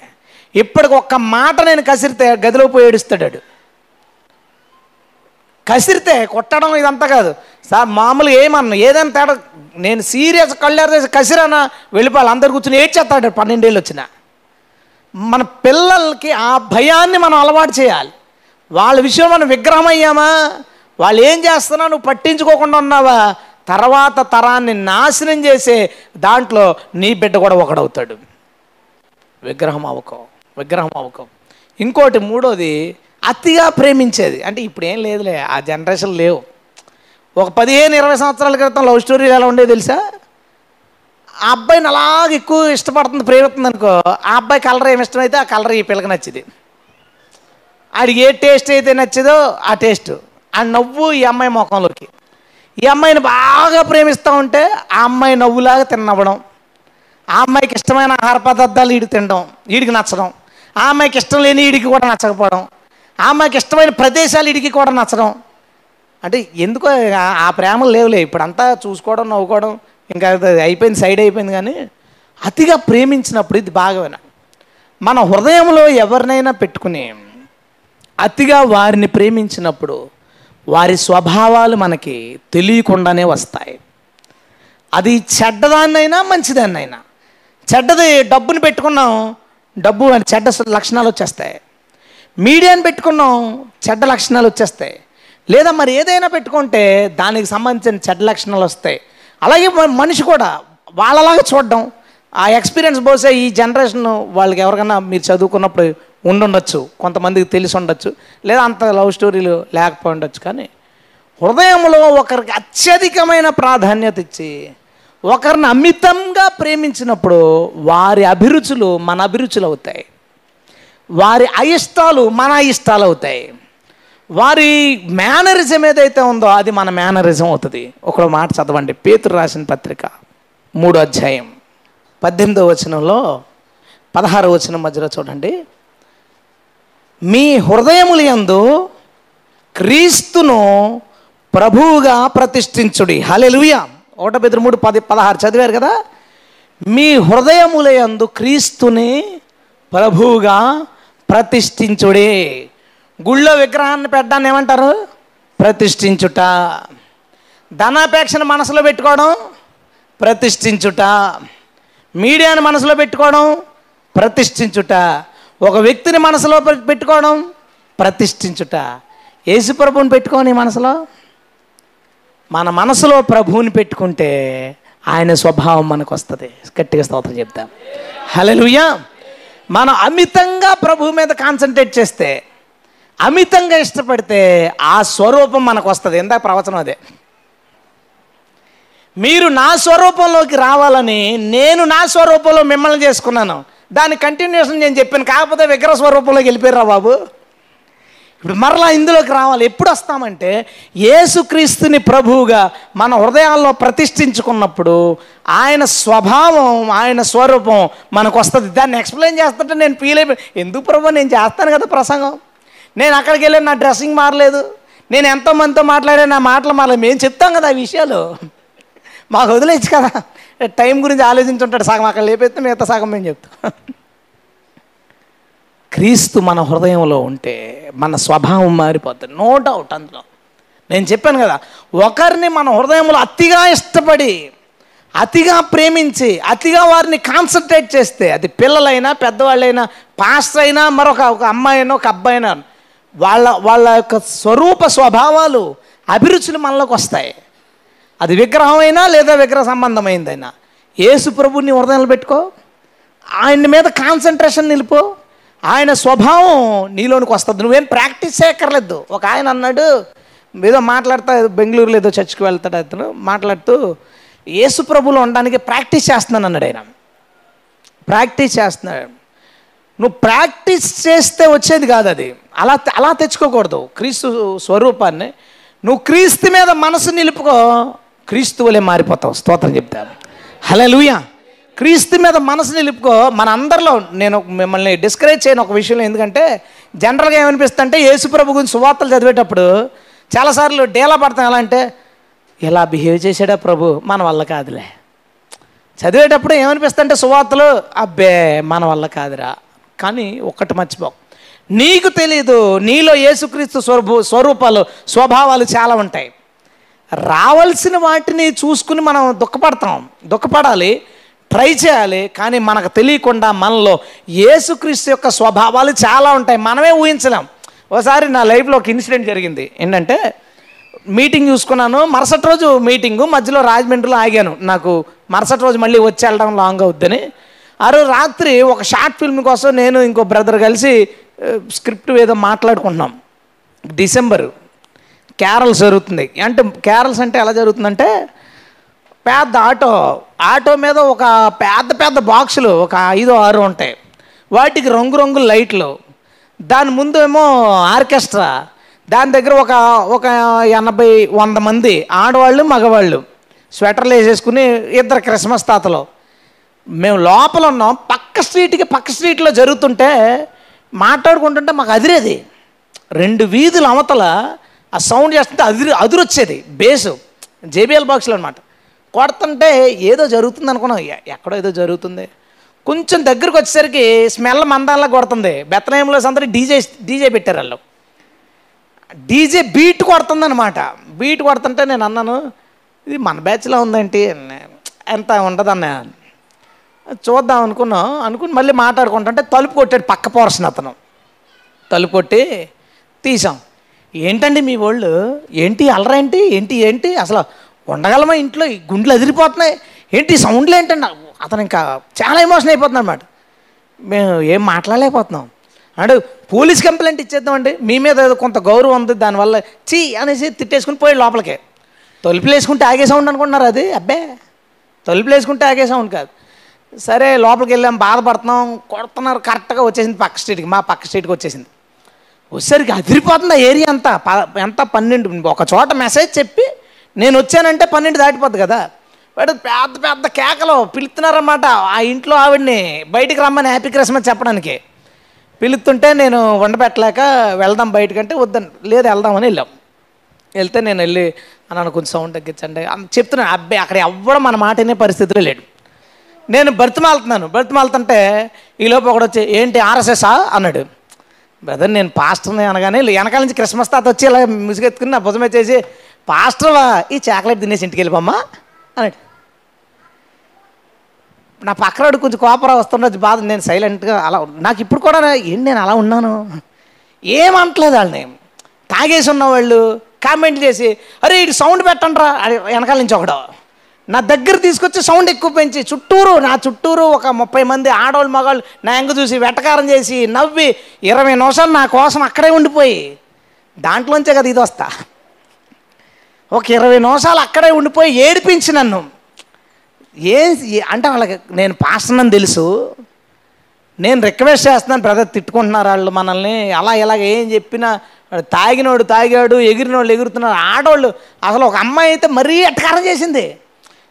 ఇప్పటికి ఒక్క మాట నేను కసిరితే గదిలో పోయి ఏడుస్తాడు కసిరితే కొట్టడం ఇదంతా కాదు. సార్ మామూలుగా ఏమన్నా ఏదైనా తేడా నేను సీరియస్ కళ్ళారు చేసి కసిరానా? వెళ్ళిపోవాలి అందరు కూర్చొని ఏడ్చేస్తాడు పన్నెండేళ్ళు వచ్చిన. మన పిల్లలకి ఆ భయాన్ని మనం అలవాటు చేయాలి. వాళ్ళ విషయం మనం విగ్రహం అయ్యామా? వాళ్ళు ఏం చేస్తున్నా నువ్వు పట్టించుకోకుండా ఉన్నావా? తర్వాత తరాన్ని నాశనం చేసే దాంట్లో నీ బిడ్డ కూడా ఒకడవుతాడు. విగ్రహం అవ్వకో విగ్రహం అవ్వకో ఇంకోటి మూడోది అతిగా ప్రేమించేది. అంటే ఇప్పుడు ఏం లేదులే ఆ జనరేషన్ లేవు. ఒక పదిహేను ఇరవై సంవత్సరాల క్రితం లవ్ స్టోరీలు ఎలా ఉండేది తెలుసా? ఆ అబ్బాయిని అలాగ ఎక్కువ ఇష్టపడుతుంది ప్రేమిస్తుంది అనుకో ఆ అబ్బాయి కలర్ ఏమి ఇష్టమైతే ఆ కలర్ ఈ పిల్లకి నచ్చింది. ఆడికి ఏ టేస్ట్ అయితే నచ్చేదో ఆ టేస్ట్. ఆ నవ్వు ఈ అమ్మాయి ముఖంలోకి. ఈ అమ్మాయిని బాగా ప్రేమిస్తూ ఉంటే ఆ అమ్మాయి నవ్వులాగా తిన్నవ్వడం. ఆ అమ్మాయికి ఇష్టమైన ఆహార పదార్థాలు ఈడు తినడం వీడికి నచ్చడం. ఆ అమ్మాయికి ఇష్టం లేని వీడికి కూడా నచ్చకపోవడం. ఆ అమ్మాయికి ఇష్టమైన ప్రదేశాలు వీడికి కూడా నచ్చడం. అంటే ఎందుకో ఆ- ప్రేమలు లేవులే ఇప్పుడంతా చూసుకోవడం నవ్వుకోవడం ఇంకా అది అయిపోయింది సైడ్ అయిపోయింది కానీ అతిగా ప్రేమించినప్పుడు ఇది బాగా మన హృదయంలో ఎవరినైనా పెట్టుకుని అతిగా వారిని ప్రేమించినప్పుడు వారి స్వభావాలు మనకి తెలియకుండానే వస్తాయి. అది చెడ్డదాన్నైనా మంచిదాన్నైనా. చెడ్డది డబ్బుని పెట్టుకున్నాం డబ్బు అని చెడ్డ లక్షణాలు వచ్చేస్తాయి. మీడియాని పెట్టుకున్నాం చెడ్డ లక్షణాలు వచ్చేస్తాయి. లేదా మరి ఏదైనా పెట్టుకుంటే దానికి సంబంధించిన చెడ్డ లక్షణాలు వస్తాయి. అలాగే మనిషి కూడా వాళ్ళలాగా చూడడం. ఆ ఎక్స్పీరియన్స్ బహుశా ఈ జనరేషన్ వాళ్ళకి ఎవరికైనా మీరు చదువుకున్నప్పుడు ఉండుండొచ్చు కొంతమందికి తెలిసి ఉండొచ్చు లేదా అంత లవ్ స్టోరీలు లేకపోయి ఉండొచ్చు కానీ హృదయంలో ఒకరికి అత్యధికమైన ప్రాధాన్యత ఇచ్చి ఒకరిని అమితంగా ప్రేమించినప్పుడు వారి అభిరుచులు మన అభిరుచులు అవుతాయి వారి అయిష్టాలు మన ఇష్టాలు అవుతాయి వారి మేనరిజం ఏదైతే ఉందో అది మన మేనరిజం అవుతుంది. ఒక మాట చదవండి. పేతురు రాసిన పత్రిక మూడో అధ్యాయం పద్దెనిమిదో వచనంలో పదహారో వచనం మధ్యలో చూడండి. మీ హృదయములందు యందు క్రీస్తును ప్రభువుగా ప్రతిష్ఠించుడి. హల్లెలూయా. ఒకట బెదురు మూడు పది పదహారు చదివారు కదా? మీ హృదయముల యందు క్రీస్తుని ప్రభువుగా ప్రతిష్ఠించుడే. గుళ్ళో విగ్రహాన్ని పెట్టడాన్ని ఏమంటారు? ప్రతిష్ఠించుట. ధనాపేక్షను మనసులో పెట్టుకోవడం ప్రతిష్ఠించుట. మీడియాను మనసులో పెట్టుకోవడం ప్రతిష్ఠించుట. ఒక వ్యక్తిని మనసులో పెట్టుకోవడం ప్రతిష్ఠించుట. యేసు ప్రభువుని పెట్టుకోని మనసులో? మన మనసులో ప్రభువుని పెట్టుకుంటే ఆయన స్వభావం మనకు వస్తుంది గట్టిగా స్తోత్రం చెప్తాం. హల్లెలూయా! మనం అమితంగా ప్రభు మీద కాన్సన్ట్రేట్ చేస్తే అమితంగా ఇష్టపడితే ఆ స్వరూపం మనకు వస్తుంది ఇందాక ప్రవచనం అదే. మీరు నా స్వరూపంలోకి రావాలని నేను నా స్వరూపంలో మిమ్మల్ని చేసుకున్నాను. దాని కంటిన్యూషన్ నేను చెప్పాను. కాకపోతే విగ్రహ స్వరూపంలోకి వెళ్ళిపోయారా బాబు. ఇప్పుడు మరలా ఇందులోకి రావాలి. ఎప్పుడు వస్తామంటే యేసుక్రీస్తుని ప్రభువుగా మన హృదయాల్లో ప్రతిష్ఠించుకున్నప్పుడు ఆయన స్వభావం ఆయన స్వరూపం మనకు వస్తుంది. దాన్ని ఎక్స్ప్లెయిన్ చేస్తుంటే నేను ఫీల్ అయిపోయి ఎందుకు ప్రభు నేను చేస్తాను కదా ప్రసంగం? నేను అక్కడికి వెళ్ళి నా డ్రెస్సింగ్ మారలేదు. నేను ఎంతోమందితో మాట్లాడే నా మాటలు మారలేదు. మేము చెప్తాం కదా ఆ విషయాలు. మాకు వదిలేచ్చు కదా. టైం గురించి ఆలోచించుంటాడు సగం అక్కడ లేపేస్తే మిగతా సగం మేము చెప్తాం. క్రీస్తు మన హృదయంలో ఉంటే మన స్వభావం మారిపోతుంది నో డౌట్ అందులో. నేను చెప్పాను కదా ఒకరిని మన హృదయంలో అతిగా ఇష్టపడి అతిగా ప్రేమించి అతిగా వారిని కాన్సన్ట్రేట్ చేస్తే అది పిల్లలైనా పెద్దవాళ్ళైనా పాస్టర్ అయినా మరొక ఒక అమ్మాయి అయినా ఒక అబ్బాయినా వాళ్ళ వాళ్ళ యొక్క స్వరూప స్వభావాలు అభిరుచులు మనలోకి వస్తాయి. అది విగ్రహమైనా లేదా విగ్రహ సంబంధమైందైనా? యేసు ప్రభుని హృదయంలో పెట్టుకో. ఆయన మీద కాన్సన్ట్రేషన్ నిలుపు. ఆయన స్వభావం నీలోనికి వస్తుంది. నువ్వేం ప్రాక్టీస్ చేయక్కర్లేదు. ఒక ఆయన అన్నాడు ఏదో మాట్లాడతా బెంగళూరులో ఏదో చర్చికి వెళ్తాడు అతను మాట్లాడుతూ యేసు ప్రభులో ఉండడానికి ప్రాక్టీస్ చేస్తున్నాను అన్నాడు ఆయన. ప్రాక్టీస్ చేస్తున్నాడు. నువ్వు ప్రాక్టీస్ చేస్తే వచ్చేది కాదు అది. అలా అలా తెచ్చుకోకూడదు. క్రీస్తు స్వరూపాన్ని. నువ్వు క్రీస్తు మీద మనసు నిలుపుకో. క్రీస్తు వలె మారిపోతావు స్తోత్రం చెప్తాను లూయ క్రీస్తు మీద మనసు నిలుపుకో మన అందరిలో నేను మిమ్మల్ని డిస్కరేజ్ చేయను ఒక విషయంలో ఎందుకంటే జనరల్గా ఏమనిపిస్తుంటే అంటే ప్రభు గురించి సువార్తలు చదివేటప్పుడు చాలాసార్లు డేలా పడతాం. ఎలా అంటే ఇలా బిహేవ్ చేశాడా ప్రభు? మన వల్ల కాదులే. చదివేటప్పుడు ఏమనిపిస్తుంటే సువార్తలు అబ్బే మన వల్ల కాదురా. కానీ ఒక్కటి మర్చిపో నీకు తెలీదు నీలో యేసుక్రీస్తు స్వరూపు స్వరూపాలు స్వభావాలు చాలా ఉంటాయి. రావాల్సిన వాటిని చూసుకుని మనం దుఃఖపడతాం. దుఃఖపడాలి ట్రై చేయాలి కానీ మనకు తెలియకుండా మనలో యేసుక్రీస్తు యొక్క స్వభావాలు చాలా ఉంటాయి. మనమే ఊహించలేం. ఒకసారి నా లైఫ్లో ఒక ఇన్సిడెంట్ జరిగింది. ఏంటంటే మీటింగ్ చూసుకున్నాను. మరుసటి రోజు మీటింగు మధ్యలో రాజమండ్రిలో ఆగాను. నాకు మరుసటి రోజు మళ్ళీ వచ్చి వెళ్ళడం లాంగ్ అవుద్దని. ఆ రోజు రాత్రి ఒక షార్ట్ ఫిల్మ్ కోసం నేను ఇంకో బ్రదర్ కలిసి స్క్రిప్ట్ ఏదో మాట్లాడుకుంటున్నాం. డిసెంబరు. క్యారల్స్ జరుగుతుంది. అంటే క్యారల్స్ అంటే ఎలా జరుగుతుందంటే పెద్ద ఆటో ఆటో మీద ఒక పెద్ద పెద్ద బాక్సులు ఒక ఐదు ఆరు ఉంటాయి. వాటికి రంగురంగుల లైట్లు. దాని ముందు ఏమో ఆర్కెస్ట్రా. దాని దగ్గర ఒక ఒక ఎనభై వంద మంది ఆడవాళ్ళు మగవాళ్ళు. స్వెటర్లు వేసేసుకుని ఇద్దరు క్రిస్మస్ తాతలు. మేము లోపల ఉన్నాం. పక్క స్ట్రీట్కి పక్క స్ట్రీట్లో జరుగుతుంటే మాట్లాడుకుంటుంటే మాకు అదిరేది. రెండు వీధుల అవతల ఆ సౌండ్ చేస్తుంటే అదిరి అదిరొచ్చేది. బేస్ జేబిఎల్ బాక్స్లో అనమాట కొడుతుంటే ఏదో జరుగుతుంది అనుకున్నాం. ఎక్కడో ఏదో జరుగుతుంది. కొంచెం దగ్గరకు వచ్చేసరికి స్మెల్ మందాలా కొడుతుంది. బెత్తలేంలో సందరి డీజే డీజే పెట్టారు వాళ్ళు. డీజే బీట్ కొడుతుందనమాట బీట్ కొడుతుంటే నేను అన్నాను ఇది మన బ్యాచ్లో ఉందేంటి? ఎంత ఉండదన్నా? చూద్దాం అనుకున్నాం. అనుకుని మళ్ళీ మాట్లాడుకుంటుంటే తలుపు కొట్టాడు పక్క పోర్షన్ అతను. తలుపు కొట్టి తీసాం. ఏంటండి మీ వాళ్ళు? ఏంటి అలరేంటి? ఏంటి ఏంటి? అసలు ఉండగలమా ఇంట్లో? ఈ గుండెలు అదిరిపోతున్నాయి. ఏంటి సౌండ్లు ఏంటండి అతను ఇంకా చాలా ఎమోషన్ అయిపోతుంది అనమాట మేము ఏం మాట్లాడలేకపోతున్నాం. అంటే పోలీస్ కంప్లైంట్ ఇచ్చేద్దామండి. మీ మీద ఏదో కొంత గౌరవం ఉంది. దానివల్ల చీ అనేసి తిట్టేసుకుని పోయి లోపలికి. తలుపులు వేసుకుంటే ఆగే సౌండ్ అనుకుంటున్నారు అది? అబ్బే! తలుపులు వేసుకుంటే ఆగే సౌండ్ కాదు. సరే లోపలికి వెళ్ళాం. బాధపడుతున్నాం. కొడుతున్నారు. కరెక్ట్గా వచ్చేసింది పక్క స్ట్రీట్కి. మా పక్క స్ట్రీట్కి వచ్చేసింది. వచ్చేసరికి అదిరిపోతుంది ఆ ఏరియా అంతా. ఎంత పన్నెండు ఒక చోట మెసేజ్ చెప్పి నేను వచ్చానంటే పన్నెండు దాటిపోద్ది కదా. వాడు పెద్ద పెద్ద కేకలు పిలుస్తున్నారన్నమాట ఆ ఇంట్లో ఆవిడ్ని బయటికి రమ్మని హ్యాపీ క్రిస్మస్ చెప్పడానికి. పిలుతుంటే నేను వండబెట్టలేక వెళ్దాం బయటకంటే వద్దని లేదు వెళ్దామని వెళ్ళాం. వెళ్తే నేను వెళ్ళి అన్నాను కొంచెం సౌండ్ తగ్గించండి చెప్తున్నాను. అబ్బాయి అక్కడ ఎవ్వడం మన మాట వినే పరిస్థితిలో లేడు. నేను బర్తిమాలుతున్నాను బర్తిమాలుతుంటే ఈలోపు ఒకడు వచ్చి ఏంటి ఆర్ఎస్ఎస్ఆ అన్నాడు. బ్రదర్ నేను పాస్టర్ని అనగానే వెనకాల నుంచి క్రిస్మస్ తాత వచ్చి ఇలా ముసుగెత్తుకుని నా భుజం వచ్చేసి పాస్టర్వా ఈ చాక్లెట్ తినేసి ఇంటికి వెళ్ళిపోమ్మా అన్నాడు. నా పక్కనోడు కొంచెం కోపరా వస్తుండొచ్చు బాధ నేను సైలెంట్గా అలా నాకు ఇప్పుడు కూడా ఏంటి నేను అలా ఉన్నాను? ఏమంటలేదు వాళ్ళని. తాగేసి ఉన్నవాళ్ళు కామెంట్ చేసి అరే ఇటు సౌండ్ పెట్టండి రా వెనకాల నుంచి ఒకడు. నా దగ్గర తీసుకొచ్చి సౌండ్ ఎక్కువ పెంచి చుట్టూరు నా చుట్టూరు ఒక ముప్పై మంది ఆడవాళ్ళు మగవాళ్ళు నా ఎంగ చూసి వెటకారం చేసి నవ్వి ఇరవై నిమిషాలు నా కోసం అక్కడే ఉండిపోయి. దాంట్లోంచే కదా ఇది వస్తా. ఒక ఇరవై నిమిషాలు అక్కడే ఉండిపోయి ఏడిపించి నన్ను. ఏం అంటే వాళ్ళకి నేను పాస్టర్నని తెలుసు. నేను రిక్వెస్ట్ చేస్తున్నాను బ్రదర్ తిట్టుకుంటున్నారు వాళ్ళు మనల్ని. అలా ఇలాగ ఏం చెప్పినా వాడు తాగినోడు తాగాడు ఎగిరినోళ్ళు ఎగురుతున్నారు. ఆడవాళ్ళు అసలు ఒక అమ్మాయి అయితే మరీ ఎట్టకారం చేసింది.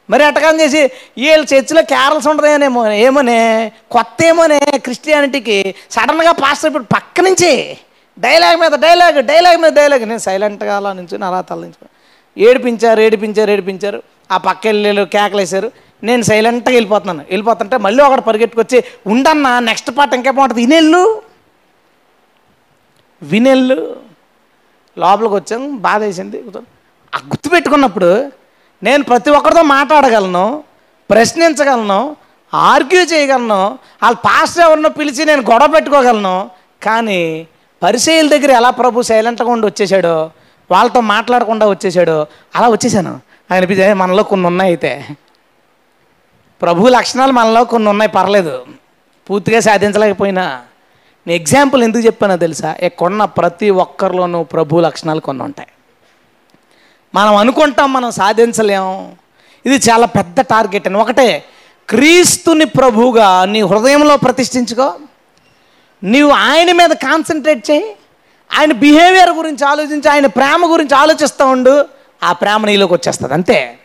మరి ఎటకారం చేసి వీళ్ళ చర్చిలో క్యారల్స్ ఉండదేమో ఏమోనే కొత్త ఏమోనే క్రిస్టియానిటీకి సడన్గా పాస్టర్ ఇప్పుడు పక్క నుంచి డైలాగ్ మీద డైలాగ్ డైలాగ్ మీద డైలాగ్. నేను సైలెంట్గా అలా నుంచి అలా తల్లించు ఏడిపించారు ఏడిపించారు ఏడిపించారు. ఆ పక్క వెళ్ళి కేకలేశారు. నేను సైలెంట్గా వెళ్ళిపోతున్నాను. వెళ్ళిపోతుంటే మళ్ళీ ఒకటి పరిగెట్టుకొచ్చి ఉండన్నా నెక్స్ట్ పార్ట్ ఇంకే బాగుంటుంది. వినెళ్ళు. వినెళ్ళు. లోపలికి వచ్చాం బాధ వేసింది ఆ గుర్తు పెట్టుకున్నప్పుడు నేను ప్రతి ఒక్కరితో మాట్లాడగలను ప్రశ్నించగలను ఆర్గ్యూ చేయగలను వాళ్ళ పాస్టర్ ఎవరినో పిలిచి నేను గొడవ పెట్టుకోగలను. కానీ పరిశీల దగ్గర ఎలా ప్రభు సైలెంట్గా ఉండి వచ్చేసాడో వాళ్ళతో మాట్లాడకుండా వచ్చేసాడో అలా వచ్చేసాను. అనిపించే మనలో కొన్ని ఉన్నాయి అయితే. ప్రభు లక్షణాలు మనలో కొన్ని ఉన్నాయి పర్లేదు. పూర్తిగా సాధించలేకపోయినా. నేను ఎగ్జాంపుల్ ఎందుకు చెప్పానో తెలుసా? ఇక్కడున్న ప్రతి ఒక్కరిలోనూ ప్రభు లక్షణాలు కొన్ని ఉంటాయి. మనం అనుకుంటాం మనం సాధించలేం. ఇది చాలా పెద్ద టార్గెట్ అని. ఒకటే క్రీస్తుని ప్రభువుగా నీ హృదయంలో ప్రతిష్ఠించుకో. నీవు ఆయన మీద కాన్సన్ట్రేట్ చేయి. ఆయన బిహేవియర్ గురించి ఆలోచించి ఆయన ప్రేమ గురించి ఆలోచిస్తూ ఉండు. ఆ ప్రేమ నీలోకి వచ్చేస్తుంది. అంతే.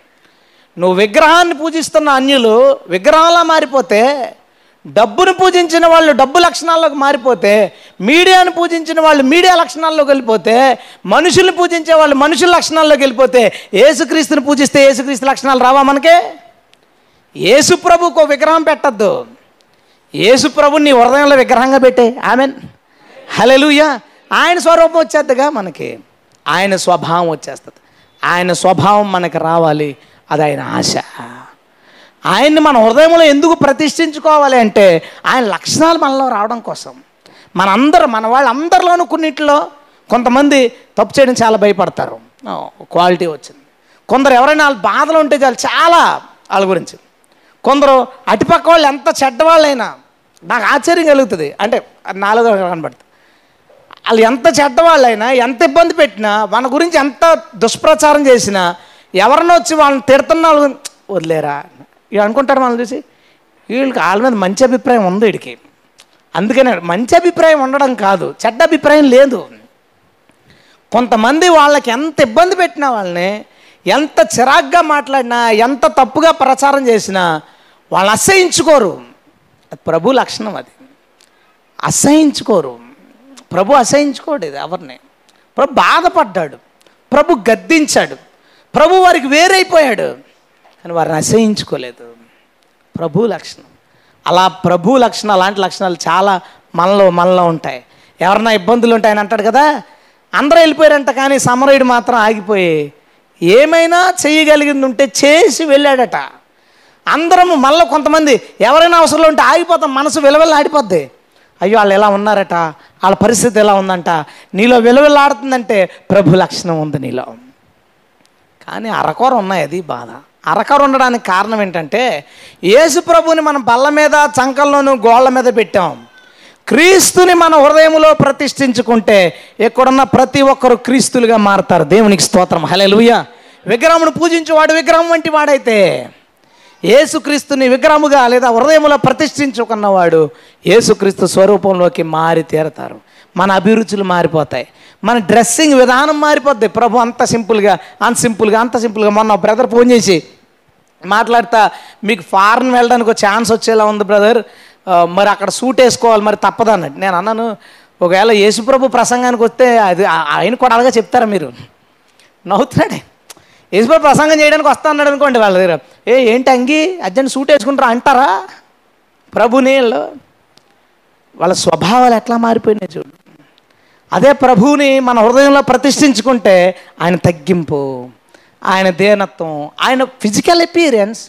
నువ్వు విగ్రహాన్ని పూజిస్తున్న అన్యులు విగ్రహంలా మారిపోతే డబ్బును పూజించిన వాళ్ళు డబ్బు లక్షణాల్లోకి మారిపోతే మీడియాను పూజించిన వాళ్ళు మీడియా లక్షణాల్లోకి వెళ్ళిపోతే మనుషుల్ని పూజించే వాళ్ళు మనుషుల లక్షణాల్లోకి వెళ్ళిపోతే ఏసుక్రీస్తుని పూజిస్తే ఏసుక్రీస్తు లక్షణాలు రావా మనకే? యేసు ప్రభుకు విగ్రహం పెట్టద్దు. యేసు ప్రభు నీ హృదయంలో విగ్రహంగా పెట్టే. ఆమెన్. హలెలుయ ఆయన స్వరూపం వచ్చేద్దిగా మనకి. ఆయన స్వభావం వచ్చేస్తుంది. ఆయన స్వభావం మనకి రావాలి. అది ఆయన ఆశ. ఆయన్ని మన హృదయంలో ఎందుకు ప్రతిష్ఠించుకోవాలి అంటే ఆయన లక్షణాలు మనలో రావడం కోసం. మనందరూ మన వాళ్ళందరిలోనూ కొన్నిట్లో కొంతమంది తప్పు చేయడం చాలా భయపడతారు. క్వాలిటీ వచ్చింది. కొందరు ఎవరైనా వాళ్ళ బాధలు ఉంటే చాలు చాలా వాళ్ళ గురించి. కొందరు అటుపక్క వాళ్ళు ఎంత చెడ్డవాళ్ళైనా నాకు ఆశ్చర్యం కలుగుతుంది. అంటే నాలుగో కనబడుతుంది. వాళ్ళు ఎంత చెడ్డవాళ్ళైనా ఎంత ఇబ్బంది పెట్టినా మన గురించి ఎంత దుష్ప్రచారం చేసినా ఎవరినో వచ్చి వాళ్ళని తిడుతున్న వాళ్ళు వదిలేరా? ఇవి అనుకుంటారు మనం చూసి. వీళ్ళకి వాళ్ళ మీద మంచి అభిప్రాయం ఉంది వీడికి. అందుకనే మంచి అభిప్రాయం ఉండడం కాదు చెడ్డ అభిప్రాయం లేదు. కొంతమంది వాళ్ళకి ఎంత ఇబ్బంది పెట్టినా వాళ్ళని ఎంత చిరాగ్గా మాట్లాడినా ఎంత తప్పుగా ప్రచారం చేసినా వాళ్ళు అసహించుకోరు. అది ప్రభు లక్షణం అది. అసహించుకోరు. ప్రభు అసహించుకోడు ఇది ఎవరిని. ప్రభు బాధపడ్డాడు. ప్రభు గద్దించాడు. ప్రభు వారికి వేరైపోయాడు. కానీ వారిని అసహించుకోలేదు. ప్రభు లక్షణం. అలా ప్రభు లక్షణం అలాంటి లక్షణాలు చాలా మనలో మనలో ఉంటాయి. ఎవరన్నా ఇబ్బందులు ఉంటాయని అంటాడు కదా? అందరూ వెళ్ళిపోయారంట కానీ సమరయుడు మాత్రం ఆగిపోయి ఏమైనా చేయగలిగింది ఉంటే చేసి వెళ్ళాడట. అందరము మళ్ళీ కొంతమంది ఎవరైనా అవసరం ఉంటే ఆగిపోతాం మనసు విలవిల్ల ఆడిపోద్ది. అయ్యో వాళ్ళు ఎలా ఉన్నారట? వాళ్ళ పరిస్థితి ఎలా ఉందంట? నీలో విలువలాడుతుందంటే ప్రభు లక్షణం ఉంది నీలో. కానీ అరకొర ఉన్నాయి అది బాధ. అరకొర ఉండడానికి కారణం ఏంటంటే యేసు ప్రభుని మనం బల్ల మీద చంకల్లోనూ గోళ్ళ మీద పెట్టాం. క్రీస్తుని మన హృదయంలో ప్రతిష్ఠించుకుంటే ఎక్కడున్న ప్రతి ఒక్కరు క్రీస్తులుగా మారతారు. దేవునికి స్తోత్రం. హలెలుయ విగ్రహమును పూజించేవాడు విగ్రహం వంటి వాడైతే ఏసుక్రీస్తుని విగ్రహముగా లేదా హృదయంలో ప్రతిష్ఠించుకున్నవాడు ఏసుక్రీస్తు స్వరూపంలోకి మారి తీరతారు. మన అభిరుచులు మారిపోతాయి. మన డ్రెస్సింగ్ విధానం మారిపోద్ది. ప్రభు అంత సింపుల్గా అంత సింపుల్గా అంత సింపుల్గా మొన్న బ్రదర్ ఫోన్ చేసి మాట్లాడతా మీకు ఫారెన్ వెళ్ళడానికి ఒక ఛాన్స్ వచ్చేలా ఉంది బ్రదర్. మరి అక్కడ సూట్ వేసుకోవాలి మరి తప్పదు అన్నట్టు. నేను అన్నాను ఒకవేళ యేసుప్రభు ప్రసంగానికి వస్తే అది ఆయన కూడా అలాగే చెప్తారా మీరు? నవ్వుతున్నాడే. యేసుప్రభు ప్రసంగం చేయడానికి వస్తా అన్నాడు అనుకోండి వాళ్ళ దగ్గర. ఏ ఏంటి అంగి? అర్జెంట్ సూట్ వేసుకుంటారా? అంటారా? ప్రభు నీళ్ళు. వాళ్ళ స్వభావాలు ఎట్లా మారిపోయినాయి చూడు. అదే ప్రభువుని మన హృదయంలో ప్రతిష్ఠించుకుంటే ఆయన తగ్గింపు ఆయన దేనత్వం ఆయన ఫిజికల్ అపీరియన్స్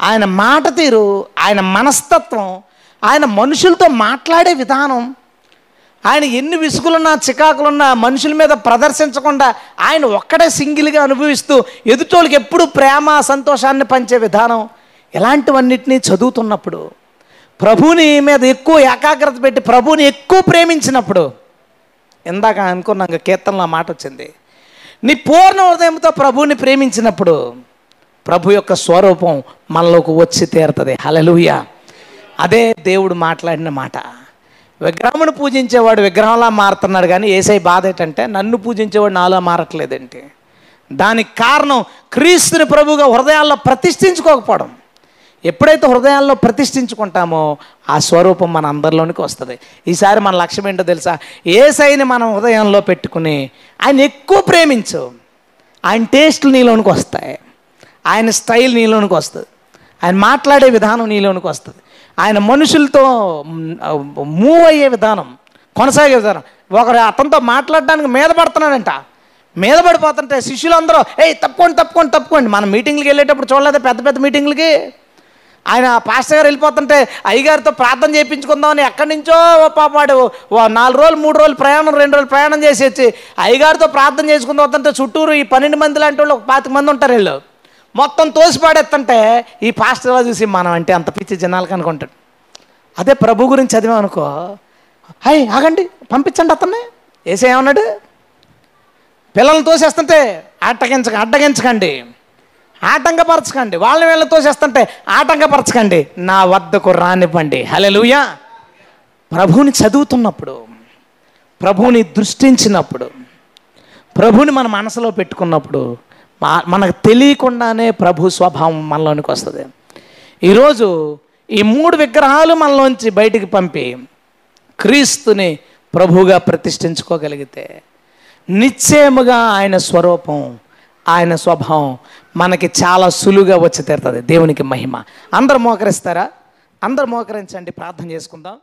ఆయన మాట తీరు ఆయన మనస్తత్వం ఆయన మనుషులతో మాట్లాడే విధానం ఆయన ఎన్ని విసుగులున్నా చికాకులున్నా మనుషుల మీద ప్రదర్శించకుండా ఆయన ఒక్కడే సింగిల్గా అనుభవిస్తూ ఎదుటోళ్ళకి ఎప్పుడు ప్రేమ సంతోషాన్ని పంచే విధానం ఇలాంటివన్నిటినీ చదువుతున్నప్పుడు ప్రభుని మీద ఎక్కువ ఏకాగ్రత పెట్టి ప్రభుని ఎక్కువ ప్రేమించినప్పుడు ఇందాక అనుకున్నాక కీర్తనలో మాట వచ్చింది. నీ పూర్ణ హృదయంతో ప్రభువుని ప్రేమించినప్పుడు ప్రభు యొక్క స్వరూపం మనలోకి వచ్చి తీరుతుంది. హలలుయ అదే దేవుడు మాట్లాడిన మాట. విగ్రహమును పూజించేవాడు విగ్రహంలా మారుతున్నాడు కానీ ఏసై బాధ ఏంటంటే నన్ను పూజించేవాడు నాలో మారట్లేదంటే? దానికి కారణం క్రీస్తుని ప్రభుగా హృదయాల్లో ప్రతిష్ఠించుకోకపోవడం. ఎప్పుడైతే హృదయాల్లో ప్రతిష్ఠించుకుంటామో ఆ స్వరూపం మన అందరిలోనికి వస్తుంది. ఈసారి మన లక్ష్యం ఏంటో తెలుసా? ఏసైని మనం హృదయంలో పెట్టుకుని ఆయన ఎక్కువ ప్రేమించు. ఆయన టేస్ట్లు నీలోనికి వస్తాయి. ఆయన స్టైల్ నీలోనికి వస్తుంది. ఆయన మాట్లాడే విధానం నీలోనికి వస్తుంది. ఆయన మనుషులతో మూవ్ అయ్యే విధానం కొనసాగే విధానం. ఒకరు అతనితో మాట్లాడడానికి మీద పడుతున్నాడంట. మీద పడిపోతుంటే శిష్యులందరూ ఏయ్ తప్పుకోండి తప్పుకోండి తప్పుకోండి. మనం మీటింగ్లకి వెళ్ళేటప్పుడు చూడలేదు పెద్ద పెద్ద మీటింగ్లకి ఆయన పాస్టర్ గారు వెళ్ళిపోతుంటే అయ్యగారితో ప్రార్థన చేయించుకుందామని ఎక్కడి నుంచో ఓ పాపాడు నాలుగు రోజులు మూడు రోజులు ప్రయాణం రెండు రోజులు ప్రయాణం చేసి వచ్చి అయ్యగారితో ప్రార్థన చేసుకుందాం వస్తుంటే చుట్టూరు ఈ పన్నెండు మంది లాంటి వాళ్ళు ఒక పాతిక మంది ఉంటారు వీళ్ళు. మొత్తం తోసి పాడేస్తుంటే ఈ పాస్టర్ చూసి మనం అంటే అంత పిచ్చి జనాలకు అనుకుంటాడు. అదే ప్రభు గురించి చదివామనుకో హై ఆగండి పంపించండి అతన్ని. ఏసేమన్నాడు పిల్లల్ని తోసేస్తుంటే అడ్డగించక అడ్డగించకండి. ఆటంకపరచకండి. వాళ్ళని వీళ్ళతో చేస్తుంటే ఆటంకపరచకండి. నా వద్దకు రానివ్వండి. హలెలుయా ప్రభువుని చదువుతున్నప్పుడు ప్రభువుని దృష్టించినప్పుడు ప్రభుని మన మనసులో పెట్టుకున్నప్పుడు మా- మనకు తెలియకుండానే ప్రభు స్వభావం మనలోనికి వస్తుంది. ఈరోజు ఈ మూడు విగ్రహాలు మనలోంచి బయటికి పంపి క్రీస్తుని ప్రభువుగా ప్రతిష్ఠించుకోగలిగితే నిశ్చయముగా ఆయన స్వరూపం ఆయన స్వభావం మనకి చాలా సులువుగా వచ్చి తీరుతుంది. దేవునికి మహిమ. అందరు మోకరిస్తారా? అందరు మోకరించండి. ప్రార్థన చేసుకుందాం.